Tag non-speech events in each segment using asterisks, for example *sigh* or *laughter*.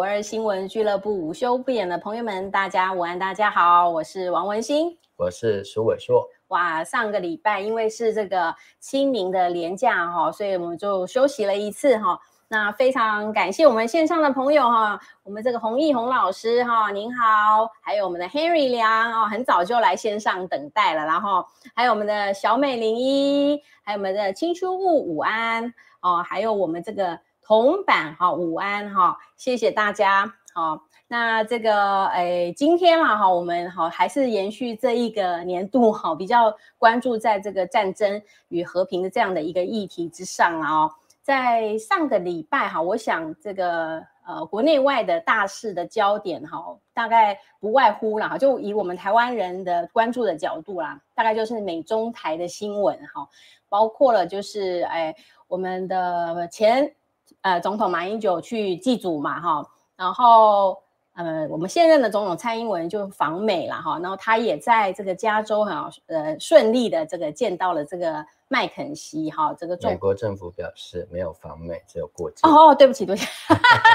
我们五二新闻俱乐部午休不演的朋友们，大家午安，大家好，我是王文馨，我是苏伟硕。哇，上个礼拜因为是这个清明的连假哈，所以我们就休息了一次哈。那非常感谢我们线上的朋友哈，我们这个洪毅洪老师哈，您好，还有我们的 Henry 梁哦，很早就来线上等待了，然后还有我们的小美零一，还有我们的青春雾午安哦，还有我们这个。红板哈，午安哈，谢谢大家好。那这个诶，今天嘛哈，我们哈还是延续这一个年度哈，比较关注在这个战争与和平的这样的一个议题之上啊。在上个礼拜哈，我想这个呃国内外的大事的焦点哈，大概不外乎啦，就以我们台湾人的关注的角度啦，大概就是美中台的新闻哈，包括了就是诶我们的前。呃，总统马英九去祭祖嘛，哈，然后呃，我们现任的总统蔡英文就访美了，哈，然后他也在这个加州哈，呃，顺利的这个见到了这个麦肯锡，哈，这个美国政府表示没有访美，只有过境。哦，对不起，对不起，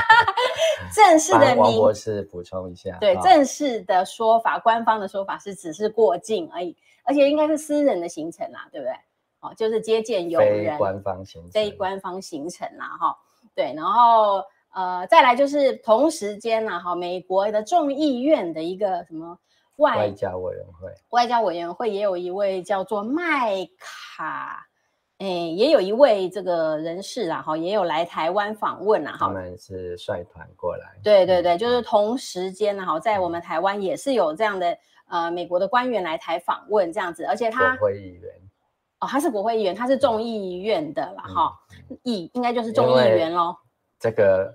*laughs* 正式的王博士补充一下，对，正式的说法，官方的说法是只是过境而已，而且应该是私人的行程啦，对不对？哦，就是接见友人，非官方行程，非官方行程啦，哈。对，然后呃，再来就是同时间呢，哈，美国的众议院的一个什么外外交委员会，外交委员会也有一位叫做麦卡，哎，也有一位这个人士啊，哈，也有来台湾访问啦，哈，他们是率团过来，对对对，就是同时间呢，哈，在我们台湾也是有这样的呃美国的官员来台访问这样子，而且他国会议员。哦，他是国会议员，他是众议院的啦，哈、嗯，议应该就是众议员喽。这个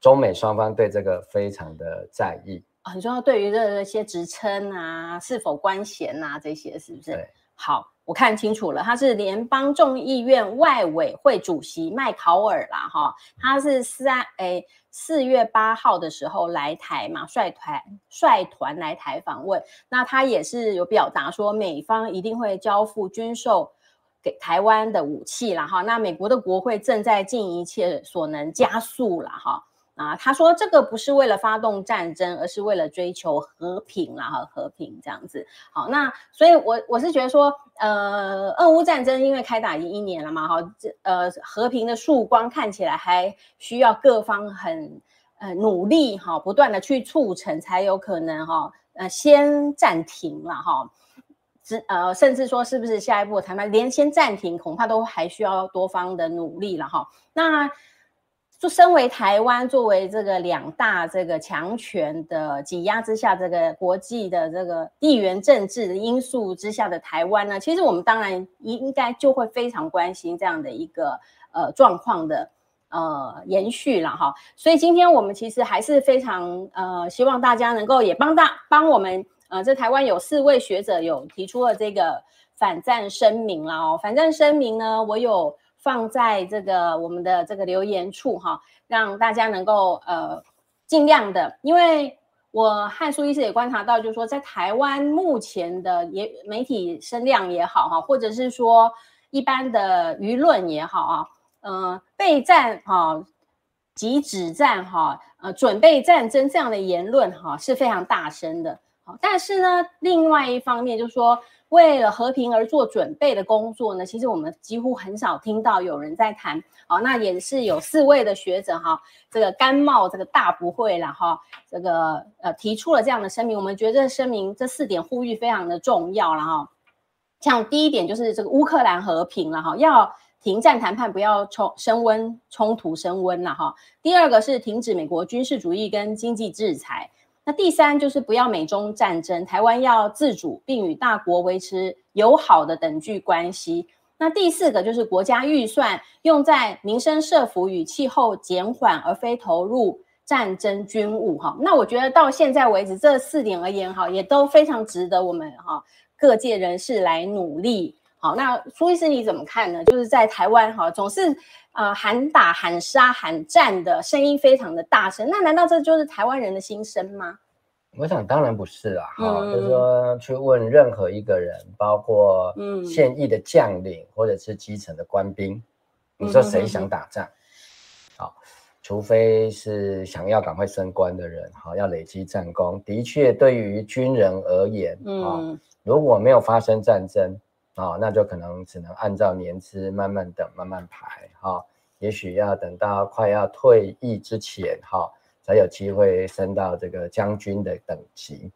中美双方对这个非常的在意，很重要。对于这些职称啊，是否官衔啊，这些是不是？好，我看清楚了，他是联邦众议院外委会主席麦考尔啦，哈，他是三诶四月八号的时候来台嘛，率团率团来台访问，那他也是有表达说，美方一定会交付军售。给台湾的武器了哈，那美国的国会正在尽一切所能加速了哈啊，他说这个不是为了发动战争，而是为了追求和平啦哈，和平这样子。好，那所以我我是觉得说，呃，俄乌战争因为开打已经一年了嘛哈，这呃和平的曙光看起来还需要各方很呃努力哈，不断的去促成才有可能哈，呃先暂停了哈。呃，甚至说是不是下一步谈判连先暂停，恐怕都还需要多方的努力了哈。那就身为台湾作为这个两大这个强权的挤压之下，这个国际的这个地缘政治的因素之下的台湾呢，其实我们当然应该就会非常关心这样的一个呃状况的呃延续了哈。所以今天我们其实还是非常呃希望大家能够也帮大帮我们。呃，这台湾有四位学者有提出了这个反战声明了哦。反战声明呢，我有放在这个我们的这个留言处哈，让大家能够呃尽量的，因为我和苏医师也观察到，就是说在台湾目前的也媒体声量也好哈，或者是说一般的舆论也好啊，嗯、呃，备战哈及止战哈，呃，准备战争这样的言论哈是非常大声的。但是呢，另外一方面就是说，为了和平而做准备的工作呢，其实我们几乎很少听到有人在谈。好，那也是有四位的学者哈，这个甘冒这个大不讳了哈，这个呃提出了这样的声明。我们觉得这声明这四点呼吁非常的重要了哈。像第一点就是这个乌克兰和平了哈，要停战谈判，不要冲升温冲突升温了哈。第二个是停止美国军事主义跟经济制裁。那第三就是不要美中战争，台湾要自主，并与大国维持友好的等距关系。那第四个就是国家预算用在民生社福与气候减缓，而非投入战争军务。哈，那我觉得到现在为止，这四点而言，哈，也都非常值得我们哈各界人士来努力。好，那苏医师你怎么看呢？就是在台湾哈，总是。呃，喊打、喊杀、喊战的声音非常的大声，那难道这就是台湾人的心声吗？我想当然不是啊，哈、嗯，就是说去问任何一个人，包括现役的将领或者是基层的官兵，嗯、你说谁想打仗？好，除非是想要赶快升官的人，哈，要累积战功。的确，对于军人而言，嗯，如果没有发生战争，啊，那就可能只能按照年资慢慢等、慢慢排，哈，也许要等到快要退役之前，哈，才有机会升到这个将军的等级。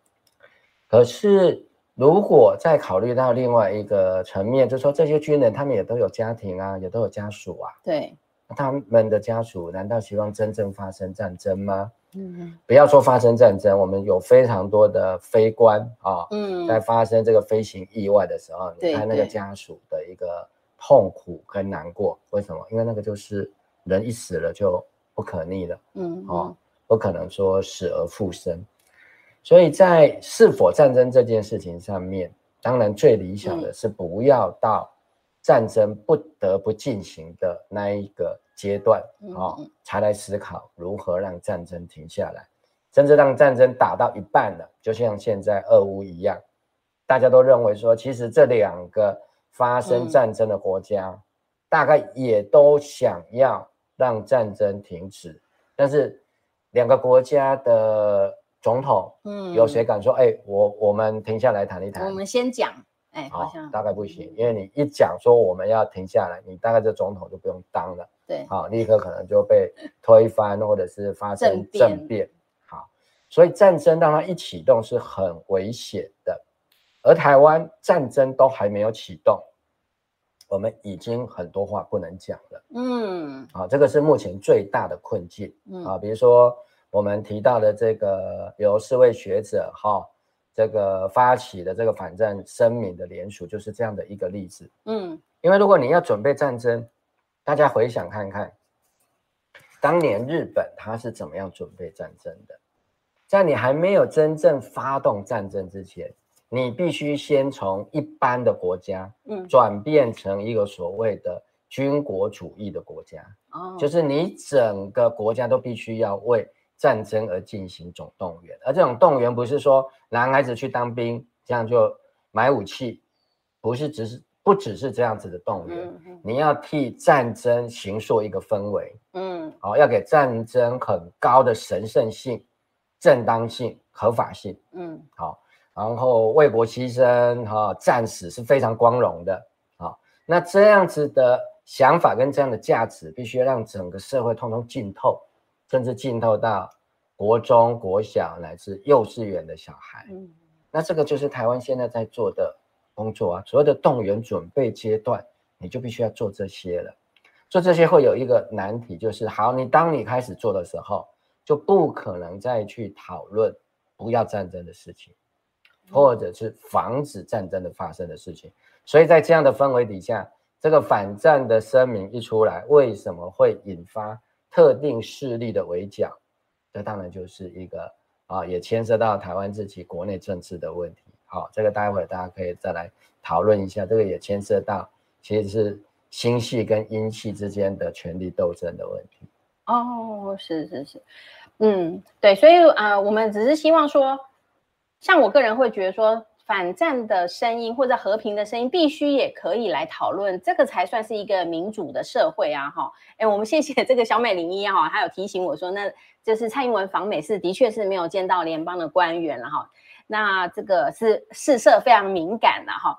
可是，如果再考虑到另外一个层面，就说这些军人他们也都有家庭啊，也都有家属啊，对。他们的家属难道希望真正发生战争吗？嗯，不要说发生战争，我们有非常多的飞官啊，嗯，在发生这个飞行意外的时候，你看那个家属的一个痛苦跟难过，为什么？因为那个就是人一死了就不可逆了，嗯，哦，不可能说死而复生，所以在是否战争这件事情上面，当然最理想的是不要到。战争不得不进行的那一个阶段啊，才来思考如何让战争停下来，甚至让战争打到一半了，就像现在俄乌一样，大家都认为说，其实这两个发生战争的国家，大概也都想要让战争停止，但是两个国家的总统，嗯，有谁敢说，哎，我我们停下来谈一谈？我们先讲。哎，好像大概不行，因为你一讲说我们要停下来，你大概这总统就不用当了。对，好，立刻可能就被推翻，或者是发生政变。好，所以战争当它一启动是很危险的。而台湾战争都还没有启动，我们已经很多话不能讲了。嗯，好，这个是目前最大的困境。嗯，啊，比如说我们提到的这个由四位学者，哈。这个发起的这个反战声明的联署就是这样的一个例子。嗯，因为如果你要准备战争，大家回想看看，当年日本他是怎么样准备战争的？在你还没有真正发动战争之前，你必须先从一般的国家，嗯，转变成一个所谓的军国主义的国家。哦，就是你整个国家都必须要为。战争而进行总动员，而这种动员不是说男孩子去当兵，这样就买武器，不是只是不只是这样子的动员，你要替战争形塑一个氛围，嗯，好、哦，要给战争很高的神圣性、正当性、合法性，嗯，好、哦，然后为国牺牲哈、哦，战死是非常光荣的，好、哦，那这样子的想法跟这样的价值，必须让整个社会通通浸透。甚至浸透到国中、国小乃至幼稚园的小孩，嗯，那这个就是台湾现在在做的工作啊。所谓的动员准备阶段，你就必须要做这些了。做这些会有一个难题，就是好，你当你开始做的时候，就不可能再去讨论不要战争的事情，或者是防止战争的发生的事情。所以在这样的氛围底下，这个反战的声明一出来，为什么会引发？特定势力的围剿，这当然就是一个啊，也牵涉到台湾自己国内政治的问题。好，这个待会大家可以再来讨论一下。这个也牵涉到其实是星系跟阴系之间的权力斗争的问题。哦，是是是，嗯，对，所以啊、我们只是希望说，像我个人会觉得说。反战的声音或者和平的声音，必须也可以来讨论，这个才算是一个民主的社会啊！哈，哎，我们谢谢这个小美零一哈，还有提醒我说，那就是蔡英文访美是的确是没有见到联邦的官员了哈，那这个是事涉非常敏感的哈。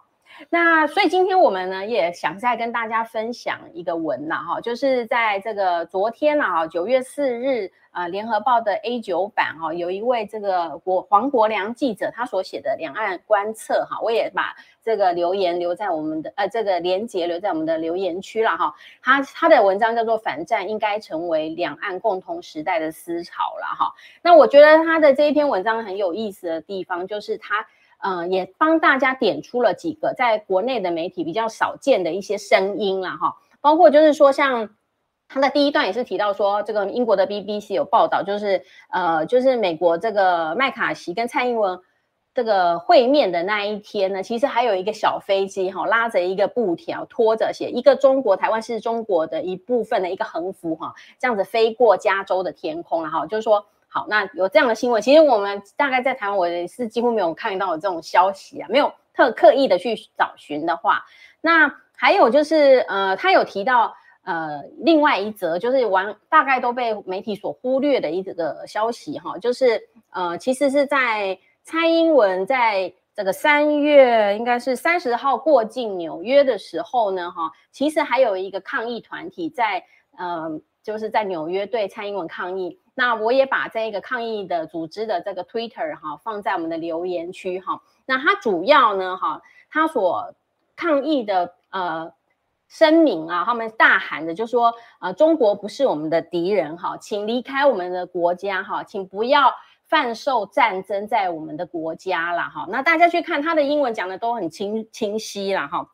那所以今天我们呢也想再跟大家分享一个文呐哈，就是在这个昨天啊九月四日啊联合报的 A 九版哈，有一位这个国黄国良记者他所写的两岸观测哈，我也把这个留言留在我们的呃这个连接留在我们的留言区了哈，他他的文章叫做反战应该成为两岸共同时代的思潮了哈，那我觉得他的这一篇文章很有意思的地方就是他。嗯，也帮大家点出了几个在国内的媒体比较少见的一些声音啦，哈，包括就是说，像他的第一段也是提到说，这个英国的 BBC 有报道，就是呃，就是美国这个麦卡锡跟蔡英文这个会面的那一天呢，其实还有一个小飞机哈，拉着一个布条，拖着写一个中国，台湾是中国的一部分的一个横幅哈，这样子飞过加州的天空了哈，就是说。好，那有这样的新闻，其实我们大概在台湾，我也是几乎没有看到这种消息啊，没有特刻意的去找寻的话，那还有就是，呃，他有提到，呃，另外一则就是完大概都被媒体所忽略的一个消息哈，就是呃，其实是在蔡英文在这个三月应该是三十号过境纽约的时候呢，哈，其实还有一个抗议团体在呃，就是在纽约对蔡英文抗议。那我也把这一个抗议的组织的这个 Twitter 哈放在我们的留言区哈。那它主要呢哈，它所抗议的呃。声明啊，他们大喊的就说，呃，中国不是我们的敌人哈，请离开我们的国家哈，请不要贩售战争在我们的国家了哈。那大家去看他的英文讲的都很清清晰了哈。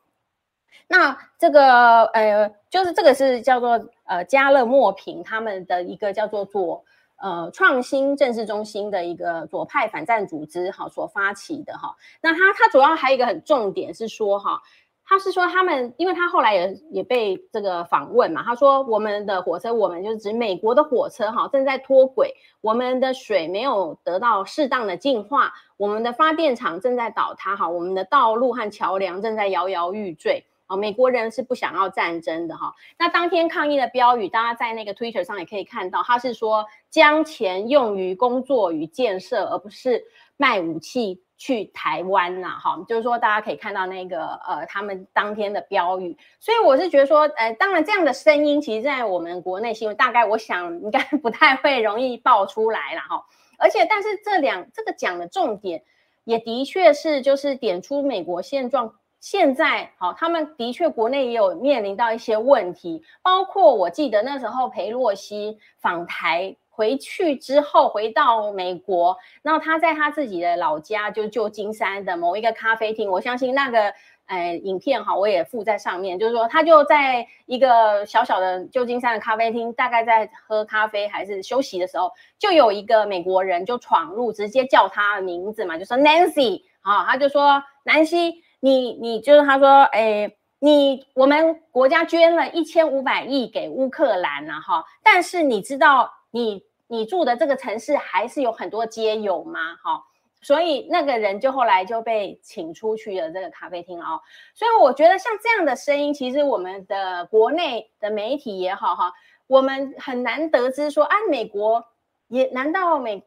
那这个呃，就是这个是叫做呃加勒莫平他们的一个叫做左呃创新政治中心的一个左派反战组织哈所发起的哈。那他他主要还有一个很重点是说哈。他是说，他们因为他后来也也被这个访问嘛，他说我们的火车，我们就是指美国的火车哈，正在脱轨，我们的水没有得到适当的净化，我们的发电厂正在倒塌哈，我们的道路和桥梁正在摇摇欲坠美国人是不想要战争的哈。那当天抗议的标语，大家在那个 Twitter 上也可以看到，他是说将钱用于工作与建设，而不是卖武器。去台湾呐，哈，就是说大家可以看到那个呃，他们当天的标语，所以我是觉得说，呃，当然这样的声音，其实在我们国内新闻，大概我想应该不太会容易爆出来了哈。而且，但是这两这个讲的重点，也的确是就是点出美国现状，现在好，他们的确国内也有面临到一些问题，包括我记得那时候裴洛西访台。回去之后回到美国，然后他在他自己的老家，就旧金山的某一个咖啡厅，我相信那个呃影片哈，我也附在上面，就是说他就在一个小小的旧金山的咖啡厅，大概在喝咖啡还是休息的时候，就有一个美国人就闯入，直接叫他的名字嘛，就说 Nancy 啊，他就说南希，你你就是他说，哎，你我们国家捐了一千五百亿给乌克兰了哈，但是你知道。你你住的这个城市还是有很多街友吗？哈，所以那个人就后来就被请出去了这个咖啡厅哦。所以我觉得像这样的声音，其实我们的国内的媒体也好哈，我们很难得知说啊，美国也难道美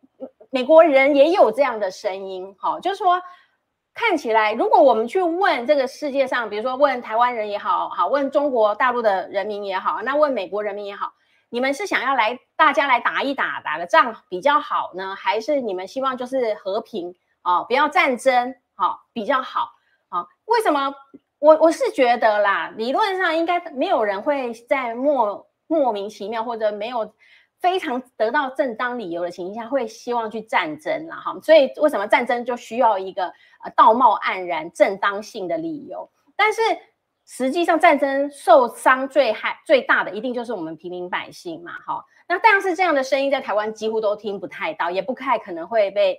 美国人也有这样的声音？哈，就是说看起来，如果我们去问这个世界上，比如说问台湾人也好，好问中国大陆的人民也好，那问美国人民也好。你们是想要来大家来打一打打个仗比较好呢，还是你们希望就是和平啊，不要战争啊比较好啊？为什么？我我是觉得啦，理论上应该没有人会在莫莫名其妙或者没有非常得到正当理由的情况下会希望去战争啦哈。所以为什么战争就需要一个呃道貌岸然正当性的理由？但是。实际上，战争受伤最害最大的，一定就是我们平民百姓嘛，哈。那但是这样的声音在台湾几乎都听不太到，也不太可能会被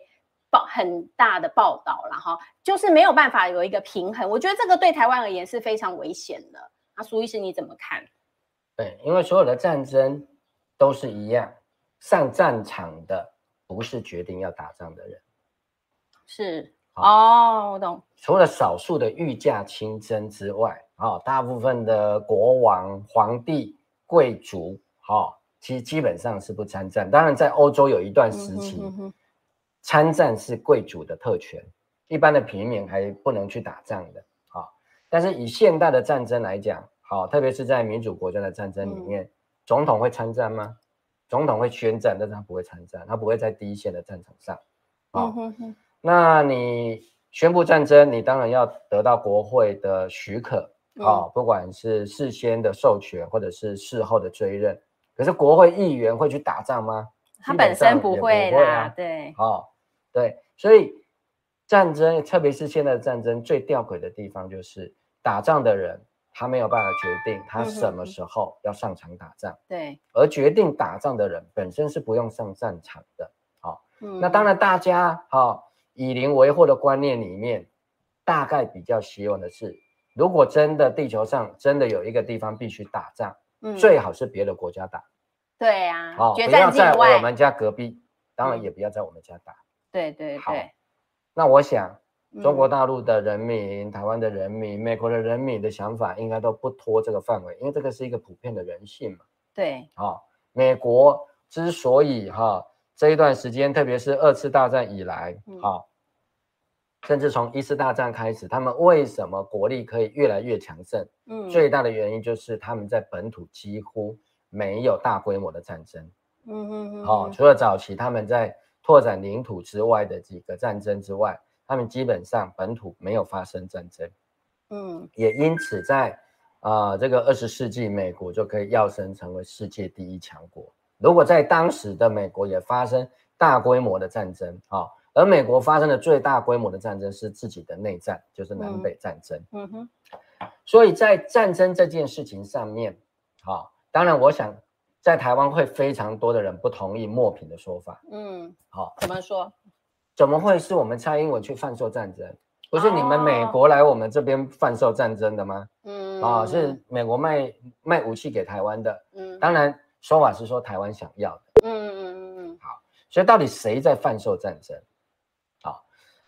报很大的报道了，哈。就是没有办法有一个平衡，我觉得这个对台湾而言是非常危险的。那苏医师你怎么看？对，因为所有的战争都是一样，上战场的不是决定要打仗的人，是哦，我懂。除了少数的御驾亲征之外。哦，大部分的国王、皇帝、贵族，哈、哦，其实基本上是不参战。当然，在欧洲有一段时期，嗯、哼哼参战是贵族的特权，一般的平民还不能去打仗的。啊、哦，但是以现代的战争来讲，好、哦，特别是在民主国家的战争里面，嗯、总统会参战吗？总统会宣战，但是他不会参战，他不会在第一线的战场上。啊、哦，嗯、哼哼那你宣布战争，你当然要得到国会的许可。啊、哦，不管是事先的授权，或者是事后的追认，可是国会议员会去打仗吗？他本身不会啦，啊、对，哦，对，所以战争，特别是现在的战争，最吊诡的地方就是打仗的人他没有办法决定他什么时候要上场打仗，对、嗯，而决定打仗的人本身是不用上战场的，好、哦，嗯、那当然大家哈、哦、以邻为壑的观念里面，大概比较希望的是。如果真的地球上真的有一个地方必须打仗，嗯，最好是别的国家打。对呀，哦，不要在我们家隔壁，当然也不要在我们家打。对对对。好，那我想中国大陆的人民、台湾的人民、美国的人民的想法应该都不脱这个范围，因为这个是一个普遍的人性嘛。对，啊，美国之所以哈这一段时间，特别是二次大战以来，啊，甚至从一次大战开始，他们为什么国力可以越来越强盛？嗯，最大的原因就是他们在本土几乎没有大规模的战争。嗯嗯嗯。好，除了早期他们在拓展领土之外的几个战争之外，他们基本上本土没有发生战争。嗯，也因此在啊、呃、这个二十世纪，美国就可以跃升成为世界第一强国。如果在当时的美国也发生大规模的战争啊、哦，而美国发生的最大规模的战争是自己的内战，就是南北战争。嗯哼，所以在战争这件事情上面，啊、哦，当然我想。在台湾会非常多的人不同意莫平的说法。嗯，好，怎么说？怎么会是我们蔡英文去贩售战争？不是你们美国来我们这边贩售战争的吗？嗯，啊，是美国卖卖武器给台湾的。嗯，当然说法是说台湾想要的。嗯嗯嗯嗯。好，所以到底谁在贩售战争？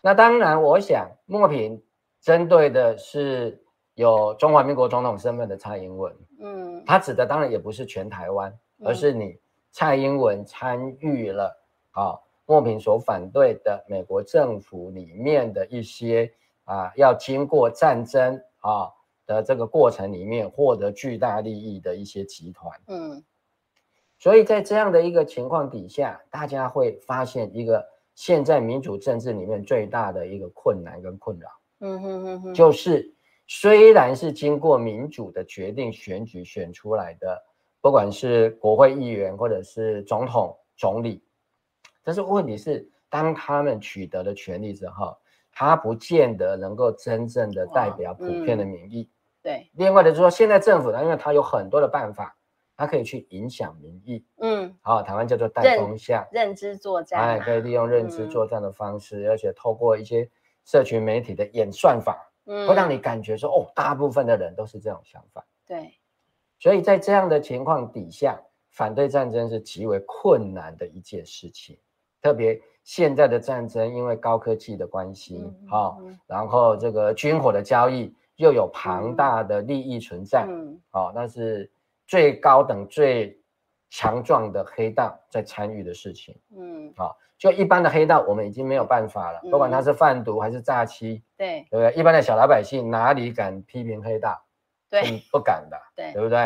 好，那当然，我想莫平针对的是有中华民国总统身份的蔡英文。嗯，他指的当然也不是全台湾。而是你蔡英文参与了啊，莫平所反对的美国政府里面的一些啊，要经过战争啊的这个过程里面获得巨大利益的一些集团。嗯，所以在这样的一个情况底下，大家会发现一个现在民主政治里面最大的一个困难跟困扰。嗯哼哼哼，就是虽然是经过民主的决定选举选出来的。不管是国会议员或者是总统、总理，但是问题是，当他们取得了权利之后，他不见得能够真正的代表普遍的民意。对。另外的就是说，现在政府呢，因为他有很多的办法，他可以去影响民意。嗯。好，台湾叫做带风向，认知作战。哎，可以利用认知作战的方式，而且透过一些社群媒体的演算法，嗯，会让你感觉说，哦，大部分的人都是这种想法。对。所以在这样的情况底下，反对战争是极为困难的一件事情。特别现在的战争，因为高科技的关系，好、嗯嗯哦，然后这个军火的交易又有庞大的利益存在，嗯，好、哦，那是最高等、最强壮的黑道在参与的事情，嗯，好、哦，就一般的黑道，我们已经没有办法了，不管他是贩毒还是诈欺，对，对不对？一般的小老百姓哪里敢批评黑道？对，不敢的，*laughs* 对，对不对？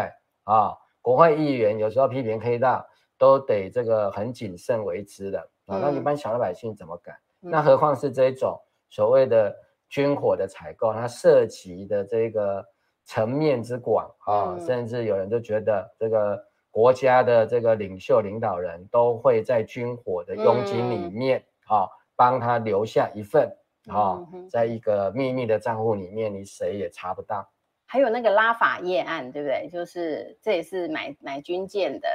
啊，国会议员有时候批评黑道，都得这个很谨慎为之的啊。那一般小老百姓怎么敢？嗯、那何况是这种所谓的军火的采购，它涉及的这个层面之广啊，嗯、甚至有人就觉得这个国家的这个领袖领导人都会在军火的佣金里面啊，帮他留下一份啊，在一个秘密的账户里面，你谁也查不到。还有那个拉法叶案，对不对？就是这也是买买军舰的，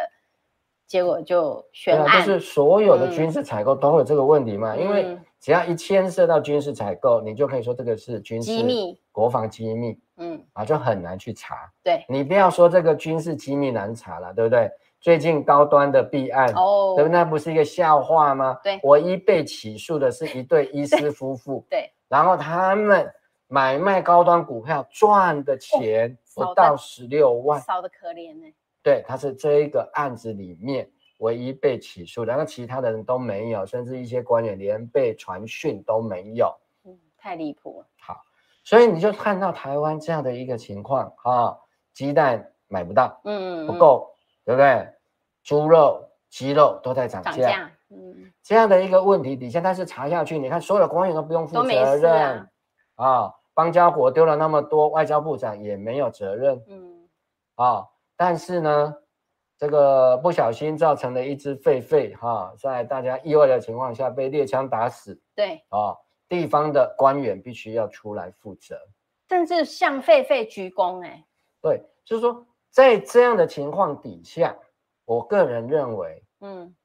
结果就悬案。啊、就是所有的军事采购都会有这个问题嘛？嗯、因为只要一牵涉到军事采购，你就可以说这个是军事机密、国防机密，嗯，啊，就很难去查。对，你不要说这个军事机密难查了，对不对？最近高端的弊案，哦，对不对？那不是一个笑话吗？对，唯一被起诉的是一对医师夫妇，对，对然后他们。买卖高端股票赚的钱不到十六万，少的可怜呢、欸。对，他是这一个案子里面唯一被起诉，然后其他的人都没有，甚至一些官员连被传讯都没有。嗯，太离谱了。好，所以你就看到台湾这样的一个情况啊，鸡蛋买不到，嗯，不够，对不对？猪肉、鸡肉都在涨价，嗯，这样的一个问题底下，但是查下去，你看所有的官员都不用负责任啊。邦交国丢了那么多，外交部长也没有责任。嗯，啊，但是呢，这个不小心造成了一只狒狒哈，在大家意外的情况下被猎枪打死。对，啊，地方的官员必须要出来负责，甚至向狒狒鞠躬。哎，对，就是说，在这样的情况底下，我个人认为，嗯，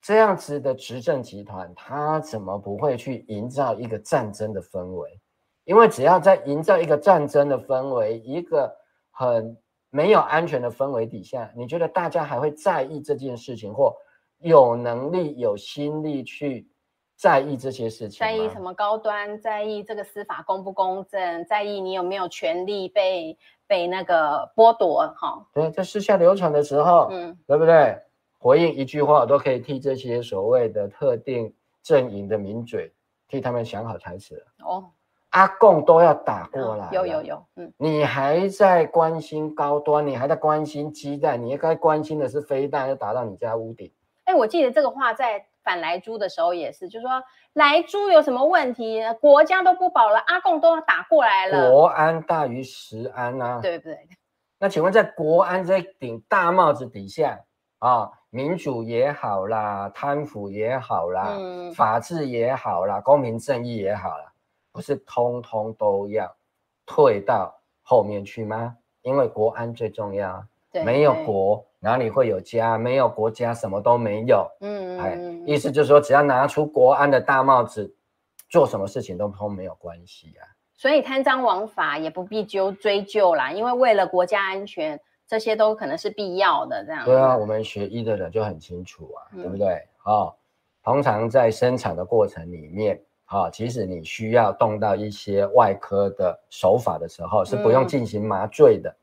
这样子的执政集团，他怎么不会去营造一个战争的氛围？因为只要在营造一个战争的氛围，一个很没有安全的氛围底下，你觉得大家还会在意这件事情，或有能力、有心力去在意这些事情，在意什么高端，在意这个司法公不公正，在意你有没有权利被被那个剥夺哈？对，在私下流传的时候，嗯，对不对？回应一句话，都可以替这些所谓的特定阵营的名嘴替他们想好台词。哦，阿贡都要打过来，有有有，嗯，你还在关心高端，你还在关心鸡蛋，你应该关心的是飞弹要打到你家屋顶。哎，我记得这个话在反莱猪的时候也是，就是说莱猪有什么问题，国家都不保了，阿贡都要打过来了。国安大于食安啊，对不对？那请问，在国安这顶大帽子底下啊？民主也好啦，贪腐也好啦，嗯、法治也好啦，公平正义也好啦，不是通通都要退到后面去吗？因为国安最重要，对没有国哪里会有家？没有国家什么都没有。嗯，哎，意思就是说，只要拿出国安的大帽子，做什么事情都都没有关系啊。所以贪赃枉法也不必究追究啦，因为为了国家安全。这些都可能是必要的，这样。对啊，我们学医的人就很清楚啊，嗯、对不对？哦，通常在生产的过程里面，啊、哦，即使你需要动到一些外科的手法的时候，是不用进行麻醉的。嗯、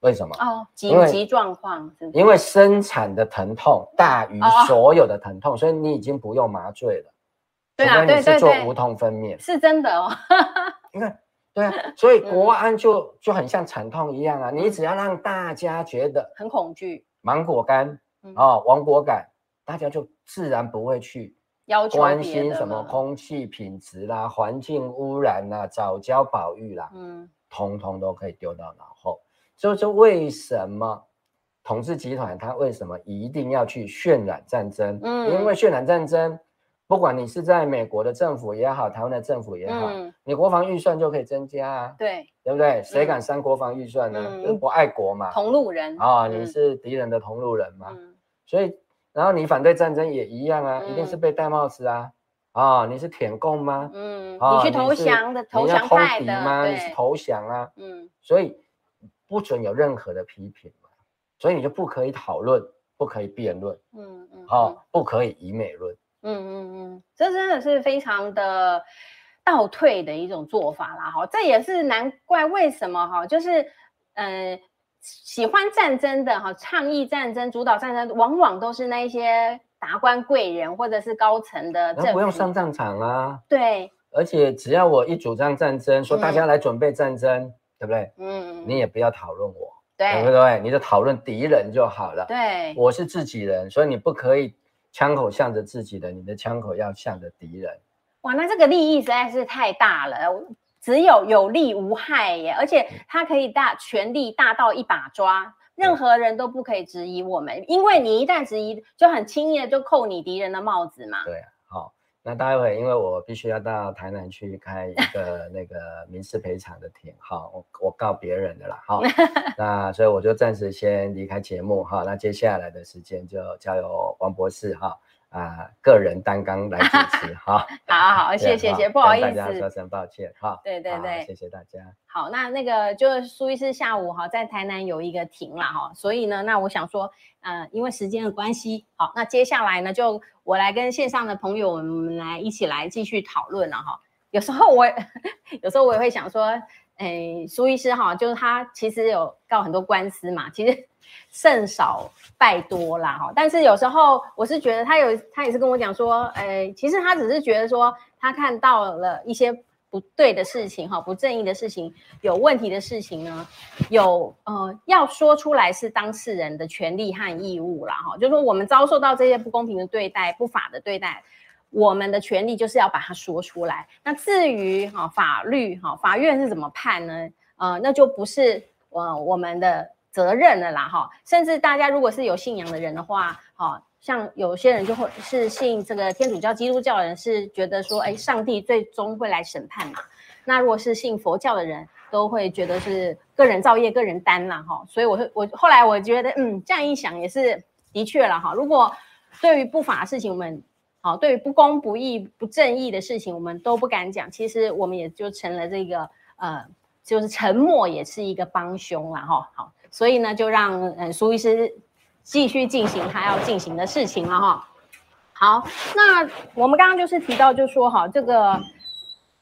为什么？哦，紧急状况。因为生产的疼痛大于所有的疼痛，哦、所以你已经不用麻醉了。对啊，你是做无痛分娩。是真的哦。*laughs* 你看。对啊，所以国安就、嗯、就很像惨痛一样啊！你只要让大家觉得很恐惧，芒果干啊，王国感，大家就自然不会去要求关心什么空气品质啦、环境污染啦、早教保育啦，嗯，通通都可以丢到脑后。所以说，为什么统治集团他为什么一定要去渲染战争？嗯，因为渲染战争。不管你是在美国的政府也好，台湾的政府也好，嗯、你国防预算就可以增加啊，对，对不对？谁敢删国防预算呢？嗯、不爱国嘛，同路人啊，你是敌人的同路人嘛，嗯、所以，然后你反对战争也一样啊，嗯、一定是被戴帽子啊，啊、哦，你是舔共吗？嗯，哦、你去投降的，投降派的吗？你是投降啊，嗯，所以不准有任何的批评嘛，所以你就不可以讨论，不可以辩论，嗯嗯，好、哦，不可以以美论。嗯嗯嗯，这真的是非常的倒退的一种做法啦，哈，这也是难怪为什么哈，就是嗯、呃，喜欢战争的哈，倡议战争、主导战争，往往都是那些达官贵人或者是高层的政府，不用上战场啊。对，而且只要我一主张战争，说大家来准备战争，嗯、对不对？嗯，你也不要讨论我，对，对不对？你就讨论敌人就好了。对，我是自己人，所以你不可以。枪口向着自己的，你的枪口要向着敌人。哇，那这个利益实在是太大了，只有有利无害耶，而且它可以大权力大到一把抓，任何人都不可以质疑我们，因为你一旦质疑，就很轻易的就扣你敌人的帽子嘛。对啊。那待会因为我必须要到台南去开一个那个民事赔偿的庭，哈，我我告别人的啦，哈，*laughs* 那所以我就暂时先离开节目，哈，那接下来的时间就交由王博士，哈。啊，个人担纲来主持 *laughs* 哈，好好 *laughs* 谢谢谢，不好意思，大家说声抱歉哈，对对对，谢谢大家。好，那那个就是苏医师下午哈在台南有一个庭了哈，所以呢，那我想说，呃，因为时间的关系，好，那接下来呢，就我来跟线上的朋友我们来一起来继续讨论了哈。有时候我，*laughs* 有时候我也会想说，哎，苏医师哈，就是他其实有告很多官司嘛，其实。胜少败多啦，哈！但是有时候我是觉得他有，他也是跟我讲说，诶，其实他只是觉得说，他看到了一些不对的事情，哈，不正义的事情，有问题的事情呢，有呃要说出来是当事人的权利和义务啦，哈，就是说我们遭受到这些不公平的对待、不法的对待，我们的权利就是要把它说出来。那至于哈法律哈法院是怎么判呢？呃，那就不是呃我们的。责任了啦，哈，甚至大家如果是有信仰的人的话，哈，像有些人就会是信这个天主教、基督教的人，是觉得说，哎，上帝最终会来审判嘛。那如果是信佛教的人，都会觉得是个人造业、个人担啦，哈。所以我会，我后来我觉得，嗯，这样一想也是的确了，哈。如果对于不法的事情，我们，好，对于不公不义、不正义的事情，我们都不敢讲，其实我们也就成了这个，呃，就是沉默也是一个帮凶了，哈。好。所以呢，就让嗯苏医师继续进行他要进行的事情了哈。好，那我们刚刚就是提到，就说哈，这个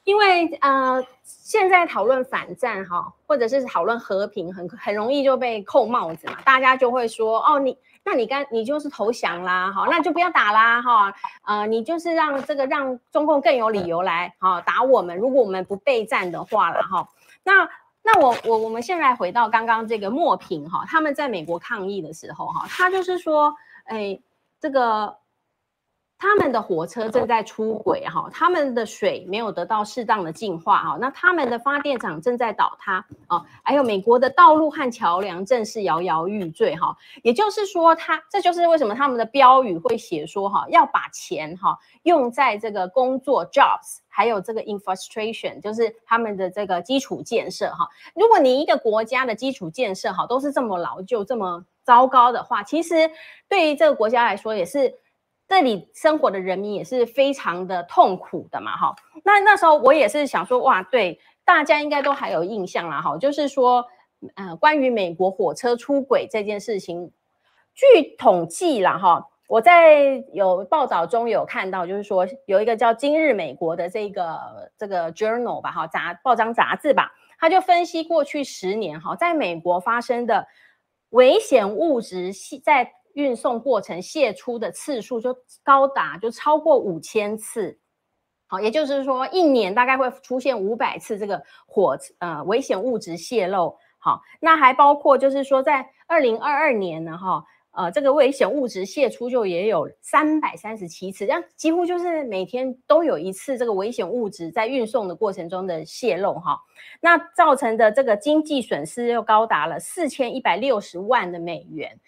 因为呃，现在讨论反战哈，或者是讨论和平，很很容易就被扣帽子嘛，大家就会说哦，你那你刚你就是投降啦，哈，那就不要打啦，哈，呃，你就是让这个让中共更有理由来哈打我们，如果我们不备战的话了哈，那那我我我们现在回到刚刚这个莫平哈，他们在美国抗议的时候哈，他就是说，哎，这个。他们的火车正在出轨哈，他们的水没有得到适当的净化哈，那他们的发电厂正在倒塌啊，还有美国的道路和桥梁正是摇摇欲坠哈，也就是说，他这就是为什么他们的标语会写说哈，要把钱哈用在这个工作 jobs，还有这个 infrastructure，就是他们的这个基础建设哈。如果你一个国家的基础建设哈都是这么老旧、这么糟糕的话，其实对于这个国家来说也是。这里生活的人民也是非常的痛苦的嘛，哈。那那时候我也是想说，哇，对，大家应该都还有印象啦，哈，就是说，呃，关于美国火车出轨这件事情，据统计啦，哈，我在有报道中有看到，就是说有一个叫《今日美国》的这个这个 journal 吧，哈，杂报章杂志吧，他就分析过去十年，哈，在美国发生的危险物质系在。运送过程泄出的次数就高达就超过五千次，好，也就是说一年大概会出现五百次这个火呃危险物质泄漏，好，那还包括就是说在二零二二年呢哈，呃这个危险物质泄出就也有三百三十七次，这样几乎就是每天都有一次这个危险物质在运送的过程中的泄漏哈，那造成的这个经济损失又高达了四千一百六十万的美元。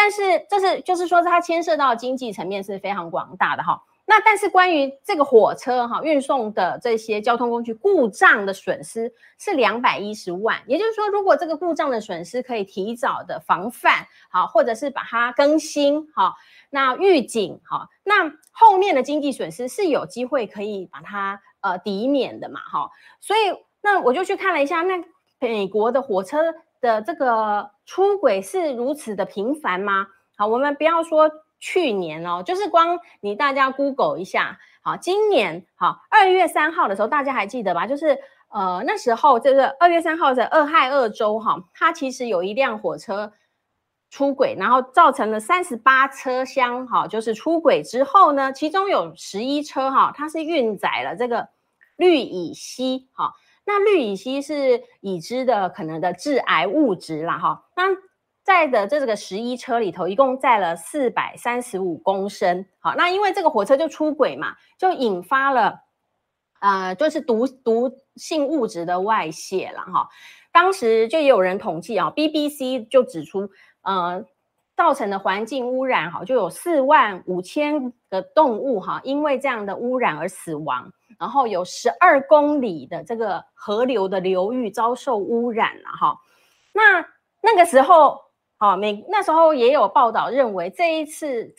但是这是就是说，它牵涉到经济层面是非常广大的哈。那但是关于这个火车哈运送的这些交通工具故障的损失是两百一十万，也就是说，如果这个故障的损失可以提早的防范好，或者是把它更新好，那预警好，那后面的经济损失是有机会可以把它呃抵免的嘛哈。所以那我就去看了一下，那美国的火车。的这个出轨是如此的频繁吗？好，我们不要说去年哦，就是光你大家 Google 一下，好，今年好二月三号的时候，大家还记得吧？就是呃那时候这个二月三号在俄亥俄州哈，它其实有一辆火车出轨，然后造成了三十八车厢哈，就是出轨之后呢，其中有十一车哈，它是运载了这个氯乙烯哈。那氯乙烯是已知的可能的致癌物质啦，哈。那在的这个十一车里头，一共载了四百三十五公升，好，那因为这个火车就出轨嘛，就引发了，呃，就是毒毒性物质的外泄了，哈。当时就有人统计啊，BBC 就指出，呃，造成的环境污染，哈，就有四万五千个动物，哈，因为这样的污染而死亡。然后有十二公里的这个河流的流域遭受污染了哈，那那个时候，好，美那时候也有报道认为这一次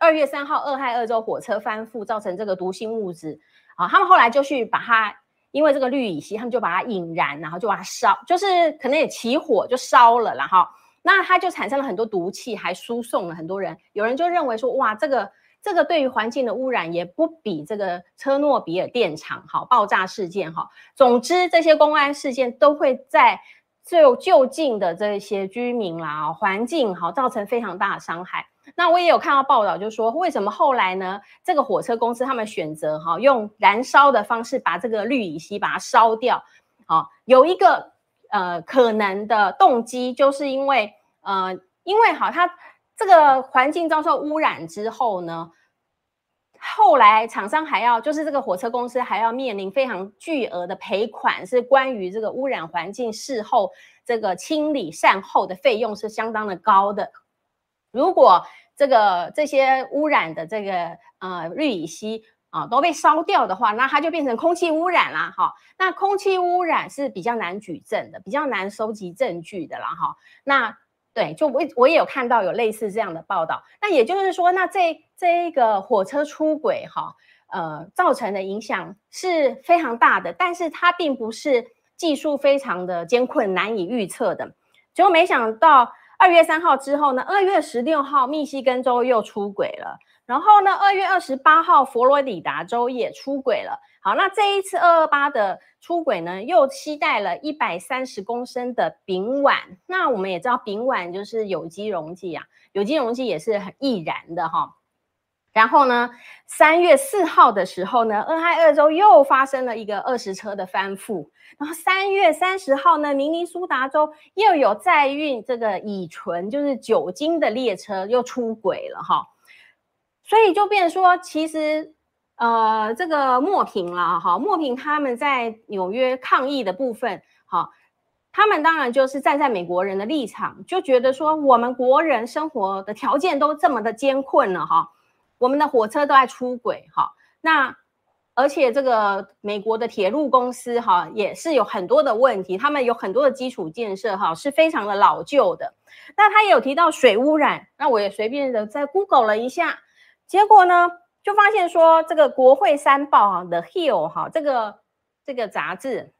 二月三号俄亥俄州火车翻覆造成这个毒性物质啊，他们后来就去把它，因为这个氯乙烯，他们就把它引燃，然后就把它烧，就是可能也起火就烧了，然后那它就产生了很多毒气，还输送了很多人，有人就认为说，哇，这个。这个对于环境的污染也不比这个车诺比尔电厂好爆炸事件哈。总之，这些公安事件都会在就就近的这些居民啦、环境好造成非常大的伤害。那我也有看到报道，就是说为什么后来呢？这个火车公司他们选择哈用燃烧的方式把这个氯乙烯把它烧掉。好，有一个呃可能的动机，就是因为呃因为好它。这个环境遭受污染之后呢，后来厂商还要，就是这个火车公司还要面临非常巨额的赔款，是关于这个污染环境事后这个清理善后的费用是相当的高的。如果这个这些污染的这个呃氯乙烯啊都被烧掉的话，那它就变成空气污染啦。哈，那空气污染是比较难举证的，比较难收集证据的啦。哈，那。对，就我我也有看到有类似这样的报道。那也就是说，那这这一个火车出轨哈，呃，造成的影响是非常大的，但是它并不是技术非常的艰困、难以预测的。结果没想到二月三号之后呢，二月十六号密西根州又出轨了，然后呢，二月二十八号，佛罗里达州也出轨了。好，那这一次二二八的出轨呢，又期待了一百三十公升的丙烷。那我们也知道，丙烷就是有机溶剂啊，有机溶剂也是很易燃的哈。然后呢，三月四号的时候呢，俄亥俄州又发生了一个二十车的翻覆。然后三月三十号呢，明尼苏达州又有载运这个乙醇，就是酒精的列车又出轨了哈。所以就变说，其实呃，这个莫平了哈，莫平他们在纽约抗议的部分，哈，他们当然就是站在美国人的立场，就觉得说，我们国人生活的条件都这么的艰困了哈。我们的火车都在出轨哈，那而且这个美国的铁路公司哈也是有很多的问题，他们有很多的基础建设哈是非常的老旧的。那他也有提到水污染，那我也随便的在 Google 了一下，结果呢就发现说这个国会山报哈 The Hill 哈这个这个杂志，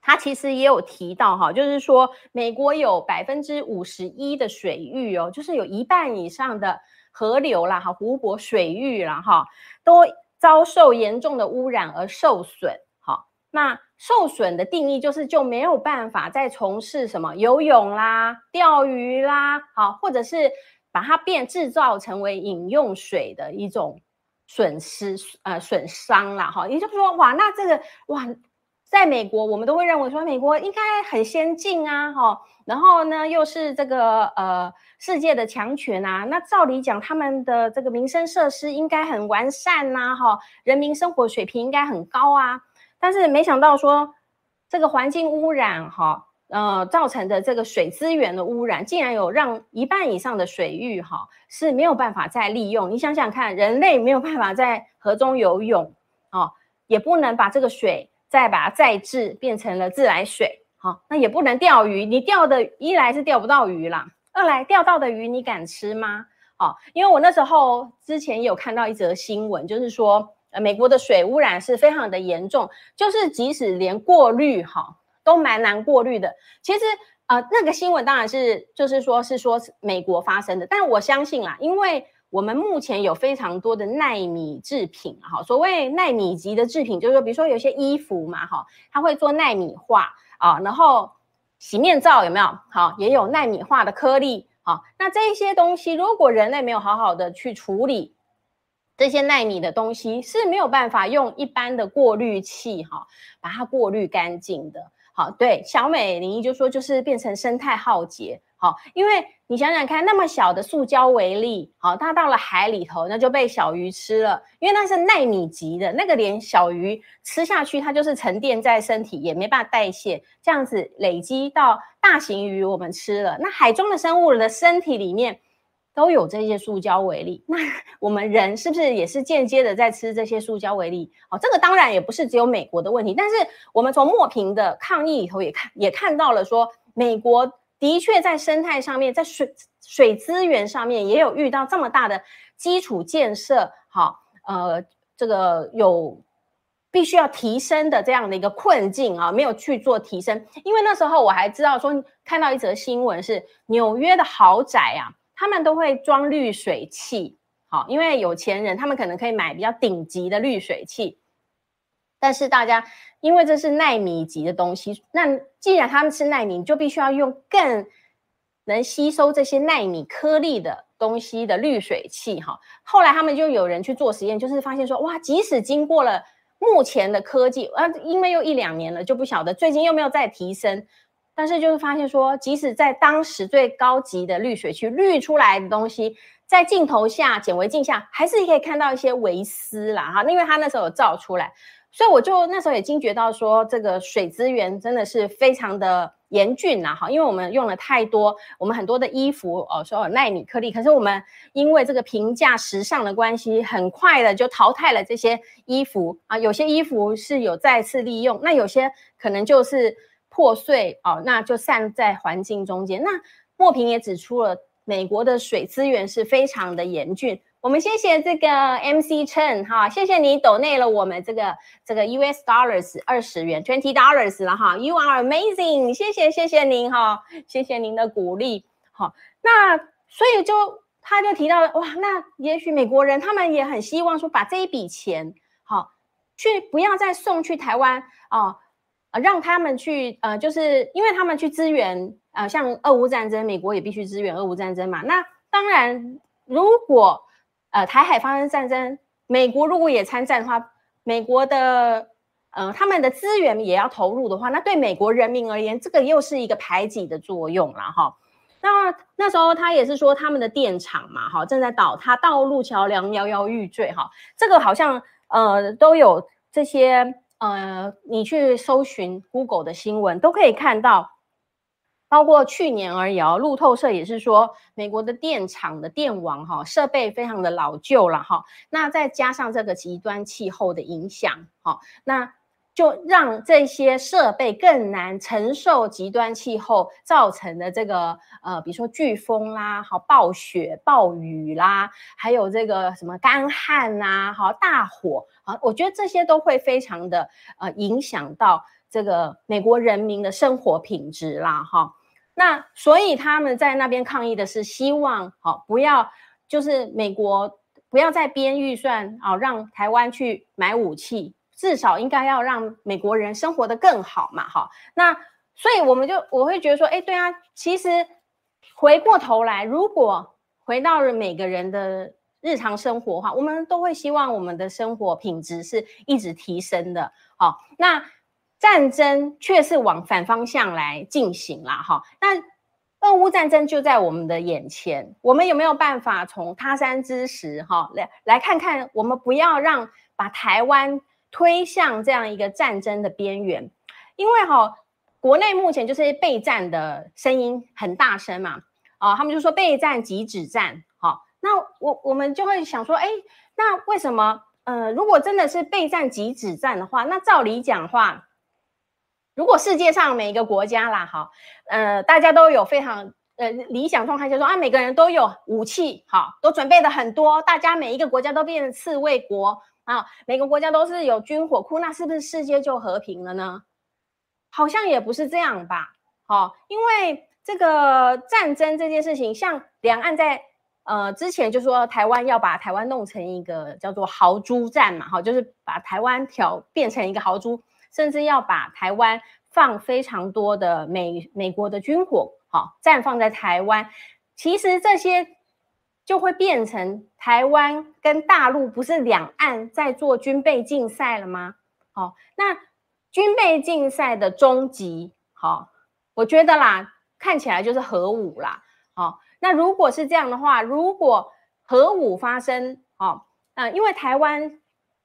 它其实也有提到哈，就是说美国有百分之五十一的水域哦，就是有一半以上的。河流啦，哈，湖泊水域啦，哈，都遭受严重的污染而受损，哈。那受损的定义就是就没有办法再从事什么游泳啦、钓鱼啦，好，或者是把它变制造成为饮用水的一种损失，呃，损伤啦，哈。也就是说，哇，那这个哇。在美国，我们都会认为说美国应该很先进啊，哈，然后呢又是这个呃世界的强权啊，那照理讲他们的这个民生设施应该很完善呐，哈，人民生活水平应该很高啊，但是没想到说这个环境污染哈，呃造成的这个水资源的污染，竟然有让一半以上的水域哈是没有办法再利用。你想想看，人类没有办法在河中游泳，哦，也不能把这个水。再把它再制变成了自来水，好，那也不能钓鱼。你钓的一来是钓不到鱼啦，二来钓到的鱼你敢吃吗？哦，因为我那时候之前也有看到一则新闻，就是说，呃，美国的水污染是非常的严重，就是即使连过滤哈都蛮难过滤的。其实，呃，那个新闻当然是就是说是说美国发生的，但我相信啦，因为。我们目前有非常多的奈米制品，哈，所谓奈米级的制品，就是说，比如说有些衣服嘛，哈，它会做奈米化啊，然后洗面皂有没有？好，也有奈米化的颗粒，好，那这些东西如果人类没有好好的去处理这些奈米的东西，是没有办法用一般的过滤器，哈，把它过滤干净的。好，对，小美林就说就是变成生态浩劫。好，因为你想想看，那么小的塑胶微粒，好，它到了海里头，那就被小鱼吃了。因为那是耐米级的，那个连小鱼吃下去，它就是沉淀在身体，也没办法代谢，这样子累积到大型鱼，我们吃了。那海中的生物的身体里面都有这些塑胶微粒，那 *laughs* 我们人是不是也是间接的在吃这些塑胶微粒？哦，这个当然也不是只有美国的问题，但是我们从墨平的抗议里头也看也看到了说美国。的确，在生态上面，在水水资源上面，也有遇到这么大的基础建设，好，呃，这个有必须要提升的这样的一个困境啊，没有去做提升。因为那时候我还知道说，看到一则新闻是纽约的豪宅啊，他们都会装滤水器，好，因为有钱人他们可能可以买比较顶级的滤水器，但是大家。因为这是奈米级的东西，那既然他们吃奈米，就必须要用更能吸收这些奈米颗粒的东西的滤水器哈。后来他们就有人去做实验，就是发现说，哇，即使经过了目前的科技，啊，因为又一两年了，就不晓得最近又没有再提升，但是就是发现说，即使在当时最高级的滤水器滤出来的东西，在镜头下显微镜下，还是可以看到一些微丝啦哈，因为它那时候有照出来。所以我就那时候也惊觉到说，这个水资源真的是非常的严峻呐，哈，因为我们用了太多，我们很多的衣服哦，说有耐米颗粒，可是我们因为这个平价时尚的关系，很快的就淘汰了这些衣服啊，有些衣服是有再次利用，那有些可能就是破碎哦，那就散在环境中间。那莫平也指出了，美国的水资源是非常的严峻。我们谢谢这个 MC Chen 哈，谢谢你 donate 了我们这个这个 US dollars 二十元 twenty dollars 了哈，You are amazing，谢谢谢谢您哈，谢谢您的鼓励。好，那所以就他就提到了，哇，那也许美国人他们也很希望说，把这一笔钱，好，去不要再送去台湾哦，让他们去，呃，就是因为他们去支援，呃，像俄乌战争，美国也必须支援俄乌战争嘛。那当然，如果呃台海发生战争，美国如果也参战的话，美国的呃他们的资源也要投入的话，那对美国人民而言，这个又是一个排挤的作用了哈。那那时候他也是说他们的电厂嘛，哈，正在倒塌，道路桥梁摇摇欲坠，哈，这个好像呃都有这些呃，你去搜寻 Google 的新闻都可以看到，包括去年而已哦，路透社也是说美国的电厂的电网哈设备非常的老旧了哈，那再加上这个极端气候的影响，哈，那。就让这些设备更难承受极端气候造成的这个呃，比如说飓风啦，好暴雪、暴雨啦，还有这个什么干旱呐，好大火啊，我觉得这些都会非常的呃影响到这个美国人民的生活品质啦，哈。那所以他们在那边抗议的是希望好不要就是美国不要再编预算啊，让台湾去买武器。至少应该要让美国人生活得更好嘛，哈。那所以我们就我会觉得说，哎，对啊，其实回过头来，如果回到了每个人的日常生活的话，我们都会希望我们的生活品质是一直提升的，好。那战争却是往反方向来进行啦，哈。那俄乌战争就在我们的眼前，我们有没有办法从他山之石，哈，来来看看，我们不要让把台湾。推向这样一个战争的边缘，因为哈、哦，国内目前就是备战的声音很大声嘛，啊、他们就说备战即止战，好、哦，那我我们就会想说，哎，那为什么，呃，如果真的是备战即止战的话，那照理讲话，如果世界上每一个国家啦，哈，呃，大家都有非常呃理想状态，就是说啊，每个人都有武器，好，都准备的很多，大家每一个国家都变成刺猬国。啊，每个国家都是有军火库，那是不是世界就和平了呢？好像也不是这样吧。好、哦，因为这个战争这件事情，像两岸在呃之前就说台湾要把台湾弄成一个叫做豪猪战嘛，哈，就是把台湾挑变成一个豪猪，甚至要把台湾放非常多的美美国的军火，好，绽放在台湾。其实这些。就会变成台湾跟大陆不是两岸在做军备竞赛了吗？好，那军备竞赛的终极，好，我觉得啦，看起来就是核武啦。好，那如果是这样的话，如果核武发生，好，嗯，因为台湾，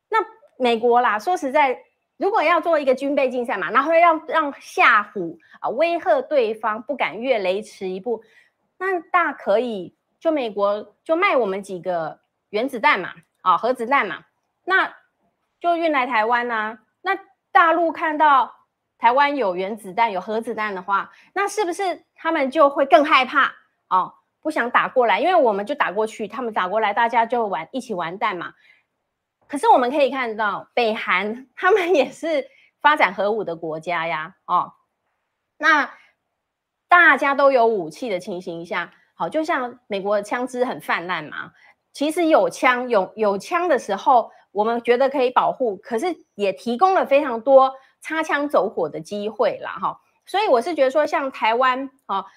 那美国啦，说实在，如果要做一个军备竞赛嘛，然后要让吓唬啊，威吓对方不敢越雷池一步，那大可以。就美国就卖我们几个原子弹嘛，啊，核子弹嘛，那就运来台湾啊。那大陆看到台湾有原子弹、有核子弹的话，那是不是他们就会更害怕哦？不想打过来，因为我们就打过去，他们打过来，大家就完一起完蛋嘛。可是我们可以看到，北韩他们也是发展核武的国家呀，哦，那大家都有武器的情形下。好，就像美国的枪支很泛滥嘛，其实有枪有有枪的时候，我们觉得可以保护，可是也提供了非常多擦枪走火的机会啦。哈。所以我是觉得说，像台湾啊，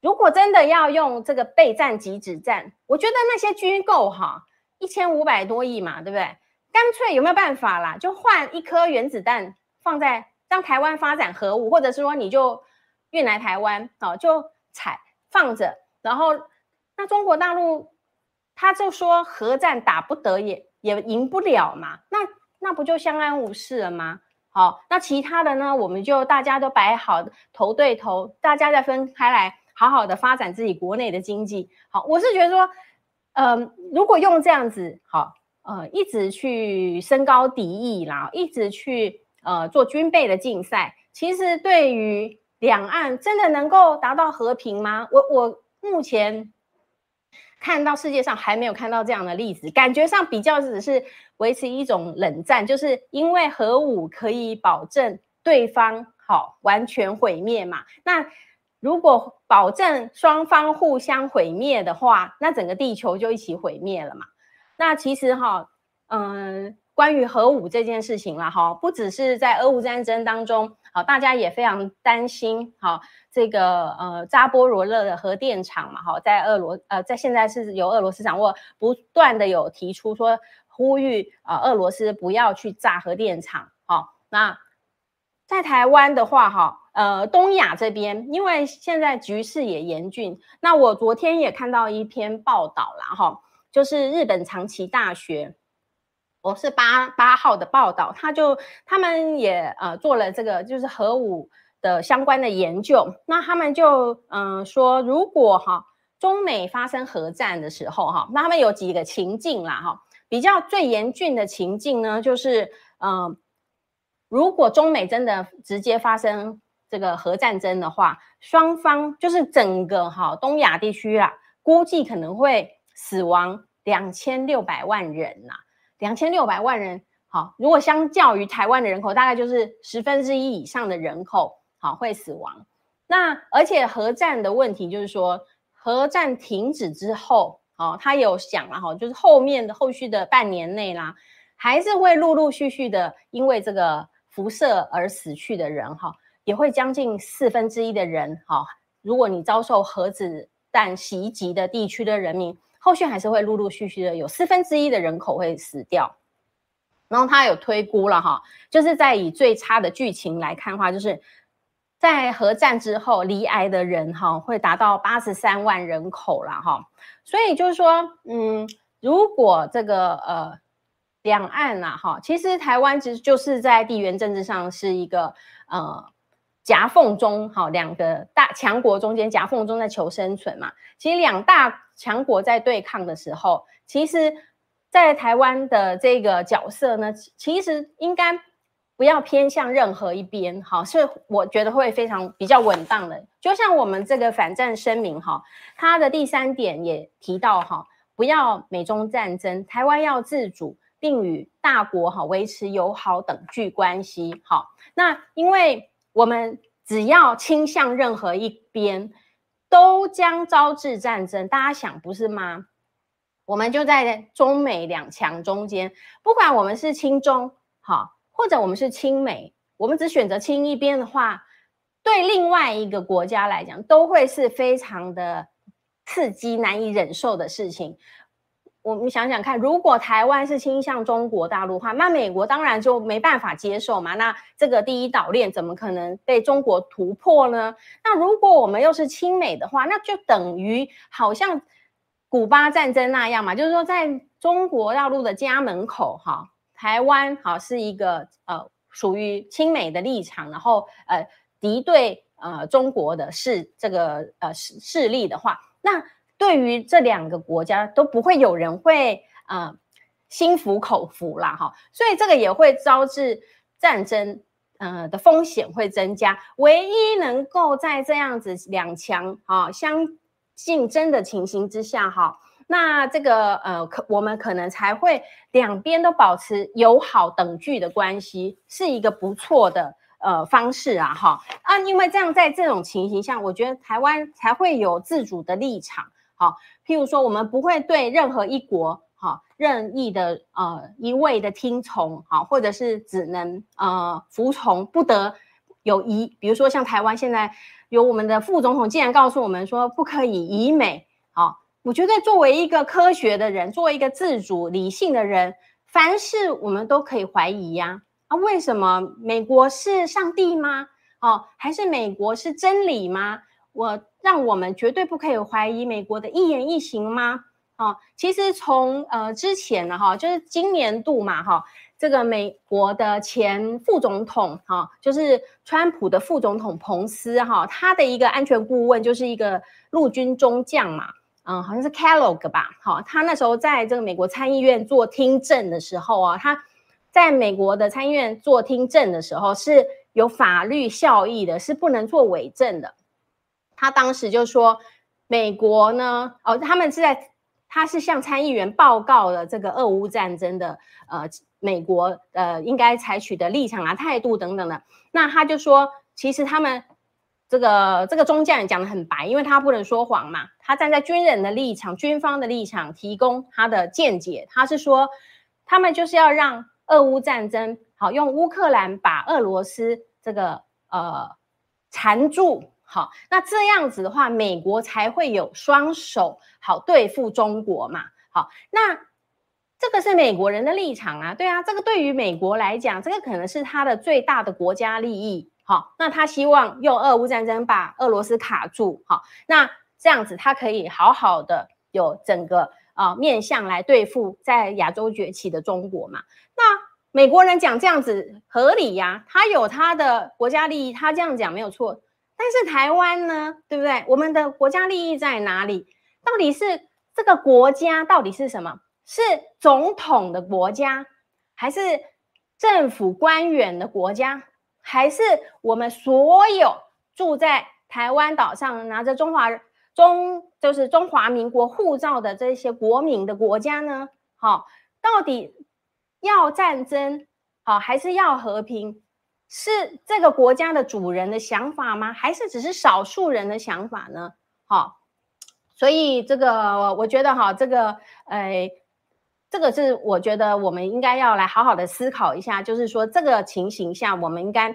如果真的要用这个备战即止战，我觉得那些军购哈，一千五百多亿嘛，对不对？干脆有没有办法啦？就换一颗原子弹放在让台湾发展核武，或者是说你就运来台湾啊，就采放着。然后，那中国大陆他就说核战打不得也也赢不了嘛，那那不就相安无事了吗？好，那其他的呢，我们就大家都摆好头对头，大家再分开来，好好的发展自己国内的经济。好，我是觉得说，嗯、如果用这样子，好，呃，一直去升高敌意啦，一直去呃做军备的竞赛，其实对于两岸真的能够达到和平吗？我我。目前看到世界上还没有看到这样的例子，感觉上比较只是维持一种冷战，就是因为核武可以保证对方好完全毁灭嘛。那如果保证双方互相毁灭的话，那整个地球就一起毁灭了嘛。那其实哈，嗯，关于核武这件事情啦，哈，不只是在俄乌战争当中，好，大家也非常担心，好，这个呃扎波罗热的核电厂嘛，哈，在俄罗呃，在现在是由俄罗斯掌握，不断的有提出说呼吁啊，俄罗斯不要去炸核电厂，好，那在台湾的话，哈。呃，东亚这边，因为现在局势也严峻，那我昨天也看到一篇报道啦，哈，就是日本长崎大学，我是八八号的报道，他就他们也呃做了这个就是核武的相关的研究，那他们就嗯、呃、说，如果哈中美发生核战的时候哈，那他们有几个情境啦哈，比较最严峻的情境呢，就是嗯、如果中美真的直接发生。这个核战争的话，双方就是整个哈东亚地区啊，估计可能会死亡两千六百万人呐，两千六百万人。好，如果相较于台湾的人口，大概就是十分之一以上的人口好会死亡。那而且核战的问题就是说，核战停止之后，哦，他有想了哈，就是后面的后续的半年内啦，还是会陆陆续续的因为这个辐射而死去的人哈。也会将近四分之一的人，哈，如果你遭受核子弹袭击的地区的人民，后续还是会陆陆续续的有四分之一的人口会死掉。然后他有推估了，哈，就是在以最差的剧情来看的话，就是在核战之后，罹癌的人，哈，会达到八十三万人口了，哈。所以就是说，嗯，如果这个呃两岸呐，哈，其实台湾其实就是在地缘政治上是一个呃。夹缝中，好，两个大强国中间夹缝中在求生存嘛。其实两大强国在对抗的时候，其实，在台湾的这个角色呢，其实应该不要偏向任何一边，好，是我觉得会非常比较稳当的。就像我们这个反战声明，哈，它的第三点也提到，哈，不要美中战争，台湾要自主，并与大国哈维持友好等距关系，好，那因为。我们只要倾向任何一边，都将招致战争。大家想，不是吗？我们就在中美两强中间，不管我们是亲中好，或者我们是亲美，我们只选择亲一边的话，对另外一个国家来讲，都会是非常的刺激、难以忍受的事情。我们想想看，如果台湾是倾向中国大陆的话，那美国当然就没办法接受嘛。那这个第一岛链怎么可能被中国突破呢？那如果我们又是亲美的话，那就等于好像古巴战争那样嘛，就是说在中国大陆的家门口，哈，台湾好是一个呃属于亲美的立场，然后呃敌对呃中国的势这个呃势势力的话，那。对于这两个国家都不会有人会呃心服口服啦哈，所以这个也会招致战争呃的风险会增加。唯一能够在这样子两强啊相竞争的情形之下哈，那这个呃可我们可能才会两边都保持友好等距的关系，是一个不错的呃方式啊哈啊，因为这样在这种情形下，我觉得台湾才会有自主的立场。好，譬如说，我们不会对任何一国，哈，任意的呃一味的听从，好，或者是只能呃服从，不得有疑。比如说，像台湾现在有我们的副总统，竟然告诉我们说不可以疑美。好，我觉得作为一个科学的人，作为一个自主理性的人，凡事我们都可以怀疑呀。啊，为什么美国是上帝吗？哦，还是美国是真理吗？我。让我们绝对不可以怀疑美国的一言一行吗？啊，其实从呃之前呢，哈，就是今年度嘛，哈，这个美国的前副总统，哈，就是川普的副总统彭斯，哈，他的一个安全顾问就是一个陆军中将嘛，嗯，好像是 Kellogg 吧，好，他那时候在这个美国参议院做听证的时候啊，他在美国的参议院做听证的时候是有法律效益的，是不能做伪证的。他当时就说，美国呢，哦，他们是在，他是向参议员报告了这个俄乌战争的，呃，美国呃应该采取的立场啊、态度等等的。那他就说，其实他们这个这个中将也讲得很白，因为他不能说谎嘛，他站在军人的立场、军方的立场提供他的见解。他是说，他们就是要让俄乌战争好用乌克兰把俄罗斯这个呃缠住，好，那这样子的话，美国才会有双手好对付中国嘛。好，那这个是美国人的立场啊，对啊，这个对于美国来讲，这个可能是他的最大的国家利益。好，那他希望用俄乌战争把俄罗斯卡住，好，那这样子他可以好好的有整个啊、面向来对付在亚洲崛起的中国嘛？那美国人讲这样子合理呀、他有他的国家利益，他这样讲没有错。但是台湾呢，对不对？我们的国家利益在哪里？到底是这个国家到底是什么？是总统的国家，还是政府官员的国家？还是我们所有住在台湾岛上拿着中华中就是中华民国护照的这些国民的国家呢？好，到底要战争好还是要和平？是这个国家的主人的想法吗？还是只是少数人的想法呢？好，所以这个我觉得哈，这个呃。这个是我觉得我们应该要来好好的思考一下，就是说这个情形下，我们应该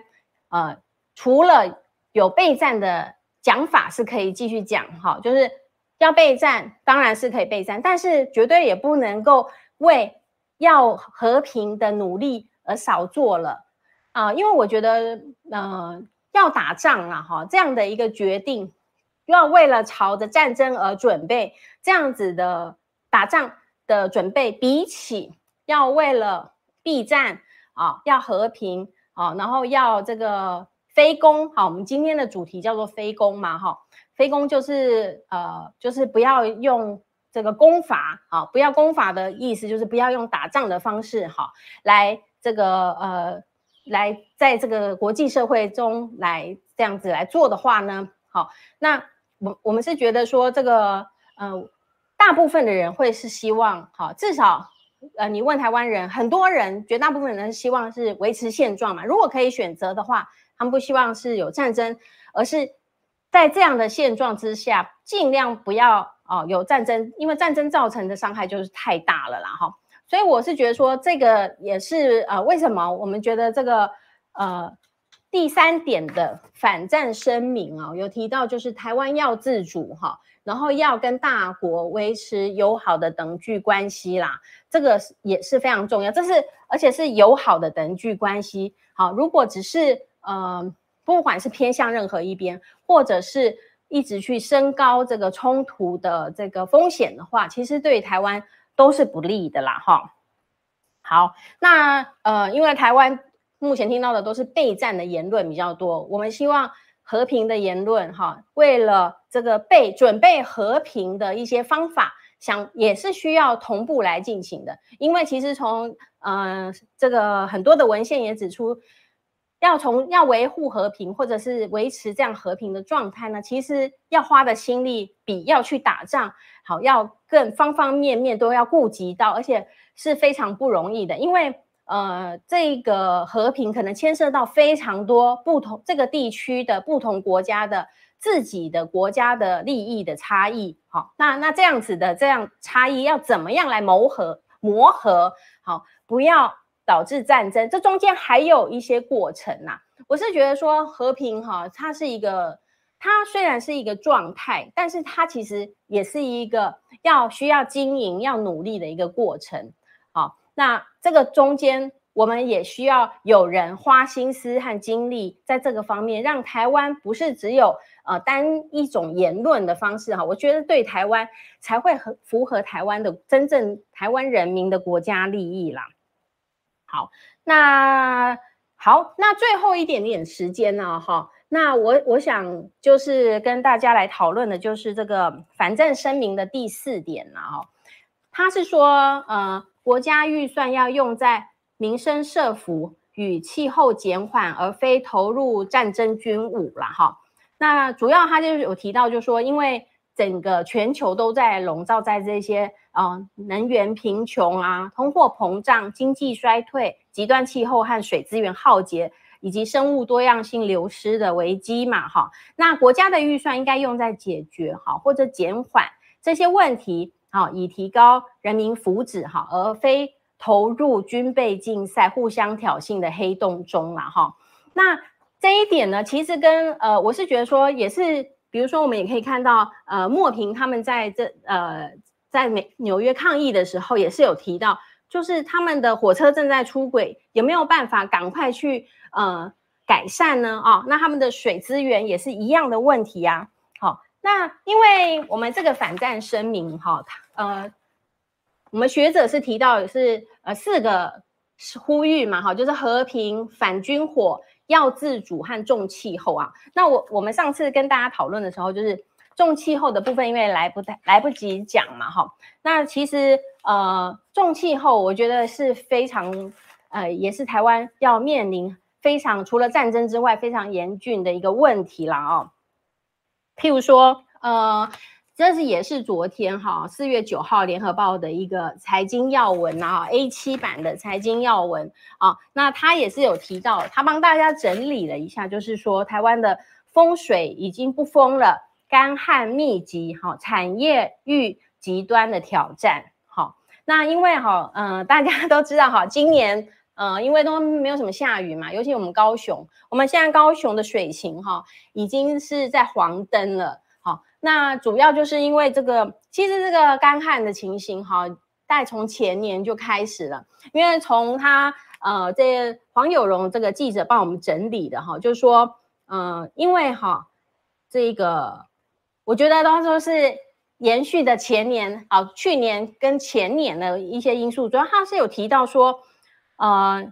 呃除了有备战的讲法是可以继续讲哈，就是要备战当然是可以备战，但是绝对也不能够为要和平的努力而少做了啊，因为我觉得呃要打仗啊哈这样的一个决定，要为了朝着战争而准备这样子的打仗。的准备，比起要为了避战啊，要和平啊，然后要这个非攻，好，我们今天的主题叫做非攻嘛，哈，非攻就是呃，就是不要用这个攻法，啊，不要攻法的意思就是不要用打仗的方式，哈，来这个呃，来在这个国际社会中来这样子来做的话呢，好，那我我们是觉得说这个呃。大部分的人会是希望，好，至少，呃，你问台湾人，很多人，绝大部分人希望是维持现状嘛。如果可以选择的话，他们不希望是有战争，而是在这样的现状之下，尽量不要哦有战争，因为战争造成的伤害就是太大了啦，哈。所以我是觉得说，这个也是呃，为什么我们觉得这个呃第三点的反战声明啊，有提到就是台湾要自主哈。然后要跟大国维持友好的等距关系啦，这个也是非常重要。这是而且是友好的等距关系。好，如果只是呃，不管是偏向任何一边，或者是一直去升高这个冲突的这个风险的话，其实对台湾都是不利的啦。哈，好，那呃，因为台湾目前听到的都是备战的言论比较多，我们希望。和平的言论，哈，为了这个备准备和平的一些方法，想也是需要同步来进行的。因为其实从呃这个很多的文献也指出，要从要维护和平或者是维持这样和平的状态呢，其实要花的心力比要去打仗好，要更方方面面都要顾及到，而且是非常不容易的，因为。呃，这个和平可能牵涉到非常多不同这个地区的不同国家的自己的国家的利益的差异。好，那那这样子的这样差异要怎么样来磨合磨合？好，不要导致战争。这中间还有一些过程呐、我是觉得说和平哈，它是一个，它虽然是一个状态，但是它其实也是一个要需要经营、要努力的一个过程。好。那这个中间，我们也需要有人花心思和精力在这个方面，让台湾不是只有呃单一种言论的方式哈，我觉得对台湾才会很符合台湾的真正台湾人民的国家利益啦。好，那好，那最后一点点时间呢哈，那我我想就是跟大家来讨论的就是这个反战声明的第四点了哈，他是说呃。国家预算要用在民生设福与气候减缓，而非投入战争军武了哈。那主要他就是有提到，就是说，因为整个全球都在笼罩在这些啊能源贫穷啊、通货膨胀、经济衰退、极端气候和水资源耗竭，以及生物多样性流失的危机嘛，哈，那国家的预算应该用在解决哈或者减缓这些问题，好，以提高人民福祉哈，而非投入军备竞赛、互相挑衅的黑洞中了哈。那这一点呢，其实跟呃，我是觉得说也是，比如说我们也可以看到，呃，莫平他们在这呃在美纽约抗议的时候，也是有提到。就是他们的火车正在出轨，有没有办法赶快去呃改善呢？啊、哦，那他们的水资源也是一样的问题呀、啊。好、那因为我们这个反战声明哈、呃，我们学者是提到是呃四个呼吁嘛，哈，就是和平、反军火、要自主和重气候啊。那我我们上次跟大家讨论的时候，就是重气候的部分，因为来不太来不及讲嘛，哈。那其实。呃，重气候，我觉得是非常，呃，也是台湾要面临非常除了战争之外非常严峻的一个问题了哦。譬如说，呃，这是也是昨天哈四月九号联合报的一个财经要闻啊，A 七版的财经要闻啊，那他也是有提到，他帮大家整理了一下，就是说台湾的风水已经不丰了，干旱密集，哈，产业遇极端的挑战。那因为哈，嗯、大家都知道哈，今年，呃，因为都没有什么下雨嘛，尤其我们高雄，我们现在高雄的水情哈，已经是在黄灯了。那主要就是因为这个，其实这个干旱的情形哈，大概从前年就开始了，因为从他呃，这黄有荣这个记者帮我们整理的哈，就是说，嗯、呃，因为哈，这个我觉得都说是。延续的前年，啊，去年跟前年的一些因素，主要他是有提到说，呃，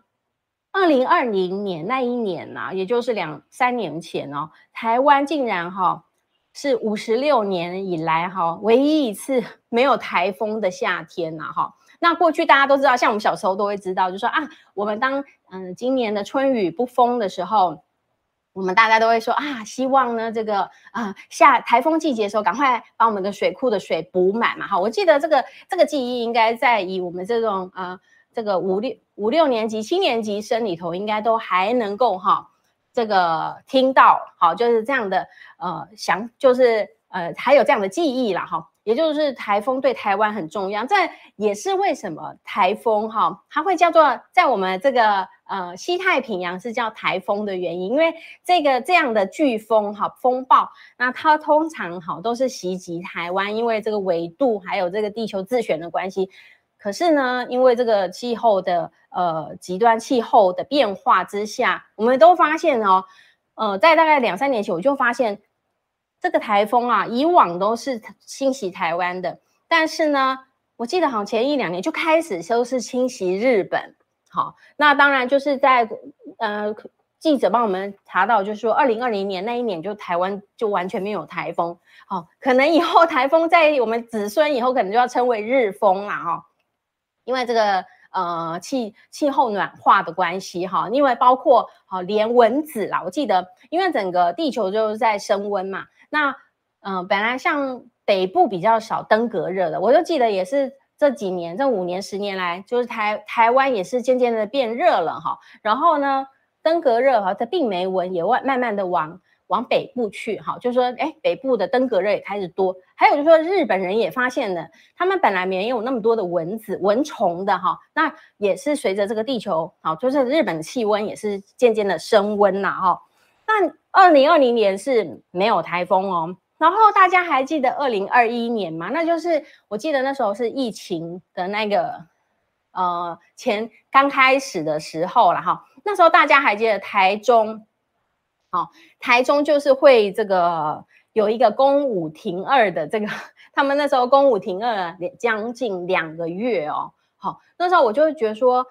二零二零年那一年呐、也就是两三年前哦，台湾竟然哈、是五十六年以来哈、唯一一次 *laughs* 没有台风的夏天呐、哈。那过去大家都知道，像我们小时候都会知道，就说啊，我们当嗯、今年的春雨不丰的时候。我们大家都会说啊，希望呢这个啊、呃、下台风季节的时候，赶快把我们的水库的水补满嘛。哈，我记得这个这个记忆应该在以我们这种呃这个五六五六年级、七年级生里头，应该都还能够哈这个听到，好，就是这样的呃想，就是呃还有这样的记忆啦哈。也就是台风对台湾很重要，这也是为什么台风哈它会叫做在我们这个。呃，西太平洋是叫台风的原因，因为这个这样的飓风哈风暴，那它通常哈都是袭击台湾，因为这个纬度还有这个地球自旋的关系。可是呢，因为这个气候的呃极端气候的变化之下，我们都发现哦，呃，在大概两三年前我就发现这个台风啊，以往都是侵袭台湾的，但是呢，我记得好像前一两年就开始都是侵袭日本。好，那当然就是在呃，记者帮我们查到，就是说二零二零年那一年就台湾就完全没有台风。好，可能以后台风在我们子孙以后可能就要称为日风了哈，因为这个呃气气候暖化的关系哈，因为包括好连蚊子啦，我记得因为整个地球就是在升温嘛，那嗯、本来像北部比较少登革热的，我就记得也是。这几年，这五年、十年来，就是台台湾也是渐渐的变热了哈。然后呢，登革热哈，它病媒蚊也慢慢慢的往往北部去哈。就是说，哎，北部的登革热也开始多。还有就是说，日本人也发现了，他们本来没有那么多的蚊子、蚊虫的哈。那也是随着这个地球，好，就是日本的气温也是渐渐的升温了哈。那二零二零年是没有台风哦。然后大家还记得二零二一年吗？那就是我记得那时候是疫情的那个呃前刚开始的时候了哈。那时候大家还记得台中，哦，台中就是会这个有一个公五停二的这个，*laughs* 他们那时候公五停二将近两个月哦。好，那时候我就会觉得说。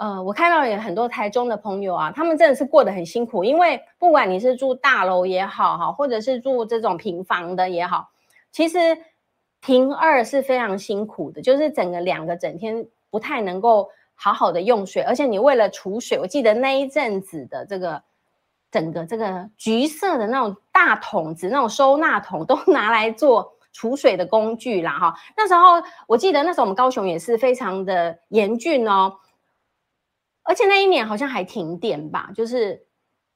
呃，我看到有很多台中的朋友啊，他们真的是过得很辛苦，因为不管你是住大楼也好哈，或者是住这种平房的也好，其实停二是非常辛苦的，就是整个两个整天不太能够好好的用水，而且你为了储水，我记得那一阵子的这个整个这个橘色的那种大桶子，那种收纳桶都 *laughs* 拿来做储水的工具啦哈。那时候我记得那时候我们高雄也是非常的严峻哦。而且那一年好像还停电吧，就是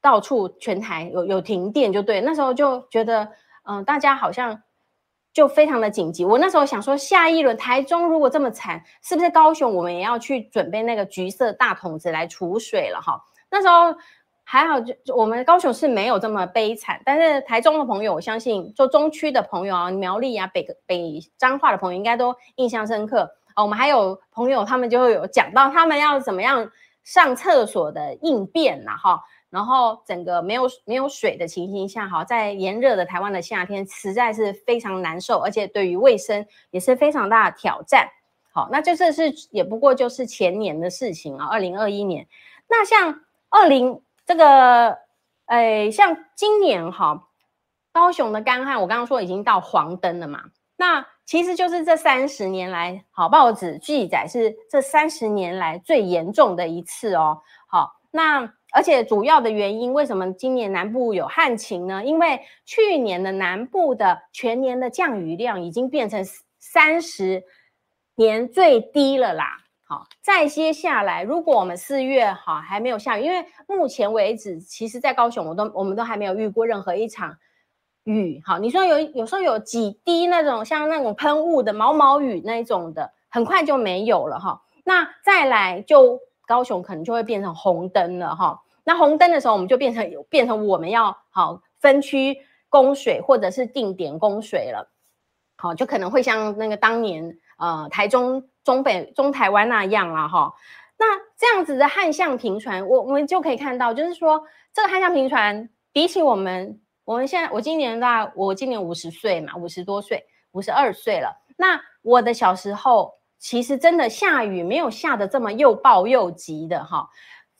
到处全台有有停电，就对，那时候就觉得，嗯、大家好像就非常的紧急。我那时候想说，下一轮台中如果这么惨，是不是高雄我们也要去准备那个橘色大桶子来储水了哈？那时候还好，就我们高雄是没有这么悲惨，但是台中的朋友，我相信做中区的朋友啊，苗栗啊，北北彰化的朋友应该都印象深刻啊。我们还有朋友，他们就会有讲到他们要怎么样上厕所的应变呐哈。然后整个没有没有水的情形下，哈，在炎热的台湾的夏天，实在是非常难受，而且对于卫生也是非常大的挑战。好，那就这是也不过就是前年的事情啊，二零二一年。那像二零这个，诶，像今年哈，高雄的干旱，我刚刚说已经到黄灯了嘛。那其实就是这三十年来，好，报纸记载是这三十年来最严重的一次哦。好，那。而且主要的原因，为什么今年南部有旱情呢？因为去年的南部的全年的降雨量已经变成三十年最低了啦。好，再接下来，如果我们四月哈还没有下雨，因为目前为止，其实在高雄，我都我们都还没有遇过任何一场雨。好，你说有有时候有几滴那种像那种喷雾的毛毛雨那种的，很快就没有了哈。那再来就。高雄可能就会变成红灯了哈，那红灯的时候，我们就变成变成我们要好分区供水或者是定点供水了，好，就可能会像那个当年呃台中中北中台湾那样了哈。那这样子的旱象频传，我我们就可以看到，就是说这个旱象频传比起我们我们现在我今年大我今年五十岁嘛，五十多岁，五十二岁了。那我的小时候。其实真的下雨没有下得这么又暴又急的哈，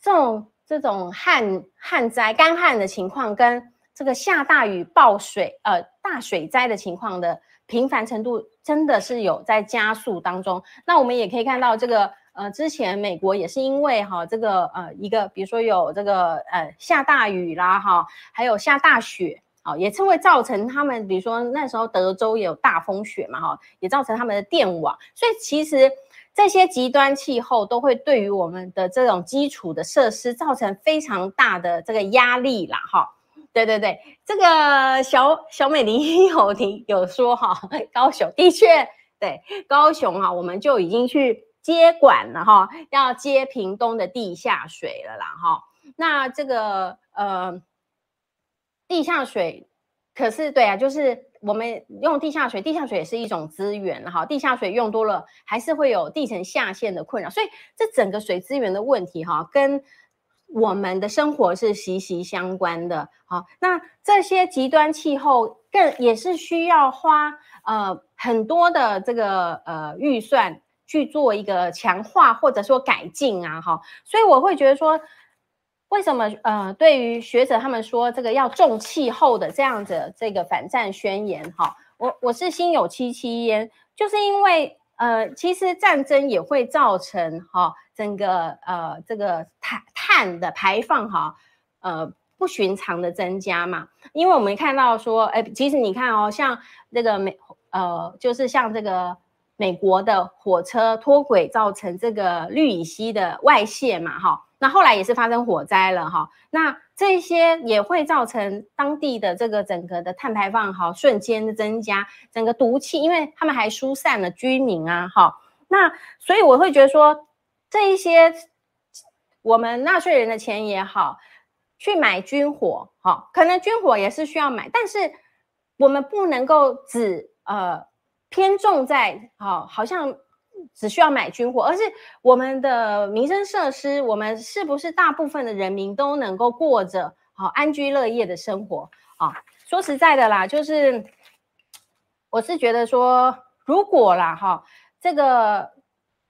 这种这种旱旱灾干旱的情况跟这个下大雨暴水呃大水灾的情况的频繁程度真的是有在加速当中。那我们也可以看到这个呃之前美国也是因为哈这个呃一个比如说有这个呃下大雨啦哈，还有下大雪。啊，也是会造成他们，比如说那时候德州也有大风雪嘛，哈，也造成他们的电网。所以其实这些极端气候都会对于我们的这种基础的设施造成非常大的这个压力啦，哈。对对对，这个小小美玲有提有说哈，高雄的确对高雄啊，我们就已经去接管了哈，要接屏东的地下水了啦，哈。那这个呃。地下水，可是对啊，就是我们用地下水，地下水也是一种资源哈。地下水用多了，还是会有地层下陷的困扰，所以这整个水资源的问题哈，跟我们的生活是息息相关的。好，那这些极端气候更也是需要花呃很多的这个呃预算去做一个强化或者说改进啊哈，所以我会觉得说。为什么呃，对于学者他们说这个要重气候的这样子这个反战宣言哈，我我是心有戚戚焉，就是因为呃，其实战争也会造成哈整个呃这个碳碳的排放哈呃不寻常的增加嘛，因为我们看到说，哎，其实你看哦，像这个美呃，就是像这个美国的火车脱轨造成这个氯乙烯的外泄嘛，哈。那后来也是发生火灾了哈，那这些也会造成当地的这个整个的碳排放哈瞬间的增加，整个毒气，因为他们还疏散了居民啊哈，那所以我会觉得说这一些我们纳税人的钱也好，去买军火哈，可能军火也是需要买，但是我们不能够只呃偏重在好好像。只需要买军火，而是我们的民生设施，我们是不是大部分的人民都能够过着好安居乐业的生活啊？说实在的啦，就是我是觉得说，如果啦哈，这个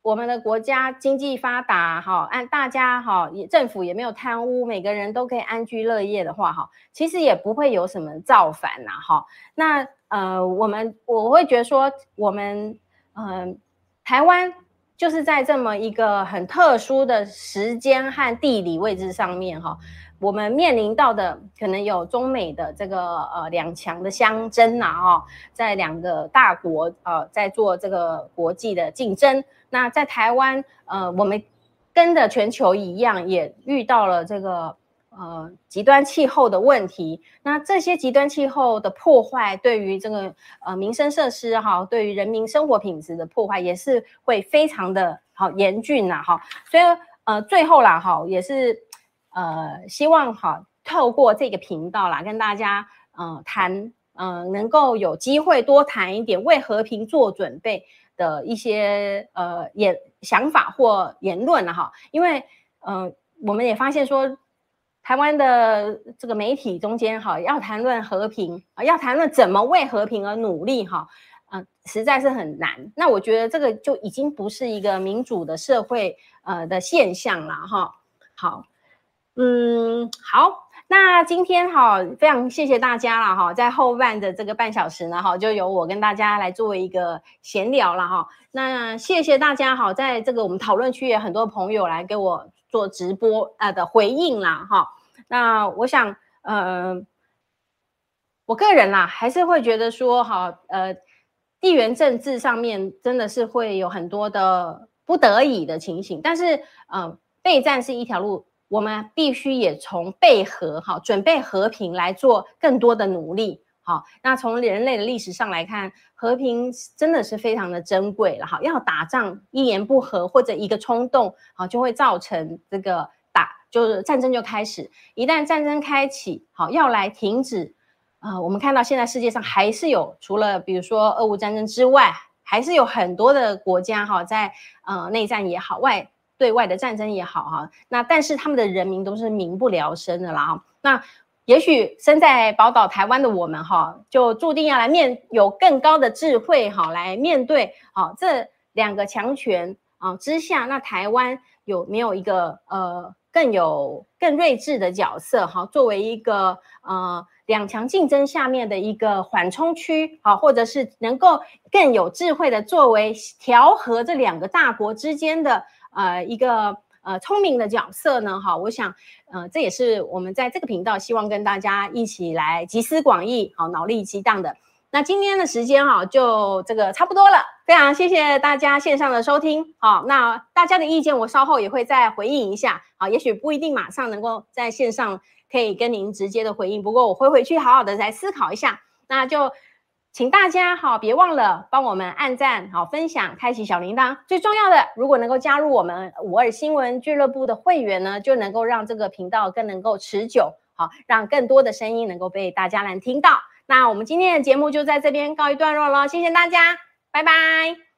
我们的国家经济发达哈，按大家哈也政府也没有贪污，每个人都可以安居乐业的话哈，其实也不会有什么造反呐哈。那呃，我们我会觉得说，我们嗯。呃台湾就是在这么一个很特殊的时间和地理位置上面，哈，我们面临到的可能有中美的这个呃两强的相争呐，哈，在两个大国呃在做这个国际的竞争。那在台湾，呃，我们跟着全球一样，也遇到了这个呃极端气候的问题。那这些极端气候的破坏，对于这个呃民生设施哈，对于人民生活品质的破坏，也是会非常的好严峻呐哈。所以呃最后啦哈，也是呃希望哈透过这个频道啦，跟大家呃谈呃能够有机会多谈一点为和平做准备的一些呃言想法或言论哈，因为呃我们也发现说，台湾的这个媒体中间哈要谈论和平啊，要谈论怎么为和平而努力哈，嗯，实在是很难。那我觉得这个就已经不是一个民主的社会呃的现象了哈。好，嗯，好。那今天哈，非常谢谢大家了哈，在后半的这个半小时呢哈，就由我跟大家来作为一个闲聊了哈。那谢谢大家哈，在这个我们讨论区也很多朋友来给我做直播啊的回应啦哈。那我想呃，我个人啦还是会觉得说哈呃，地缘政治上面真的是会有很多的不得已的情形，但是呃，备战是一条路。我们必须也从备和哈，准备和平来做更多的努力。好，那从人类的历史上来看，和平真的是非常的珍贵了哈。要打仗，一言不合或者一个冲动，好，就会造成这个打，就是战争就开始。一旦战争开启，好，要来停止，啊，我们看到现在世界上还是有，除了比如说俄乌战争之外，还是有很多的国家哈，在呃内战也好，外。对外的战争也好哈，那但是他们的人民都是民不聊生的啦哈。那也许身在宝岛台湾的我们哈，就注定要来面有更高的智慧哈，来面对啊这两个强权啊之下，那台湾有没有一个呃更有更睿智的角色哈？作为一个呃两强竞争下面的一个缓冲区啊，或者是能够更有智慧的作为调和这两个大国之间的。呃，一个呃聪明的角色呢，哈，我想，呃，这也是我们在这个频道希望跟大家一起来集思广益，好，脑力激荡的。那今天的时间哈，就这个差不多了，非常谢谢大家线上的收听，好，那大家的意见我稍后也会再回应一下，好，也许不一定马上能够在线上可以跟您直接的回应，不过我会回去好好的再思考一下，那就。请大家好，别忘了帮我们按赞、好分享、开启小铃铛。最重要的，如果能够加入我们五二新闻俱乐部的会员呢，就能够让这个频道更能够持久，好，让更多的声音能够被大家能听到。那我们今天的节目就在这边告一段落了，谢谢大家，拜拜。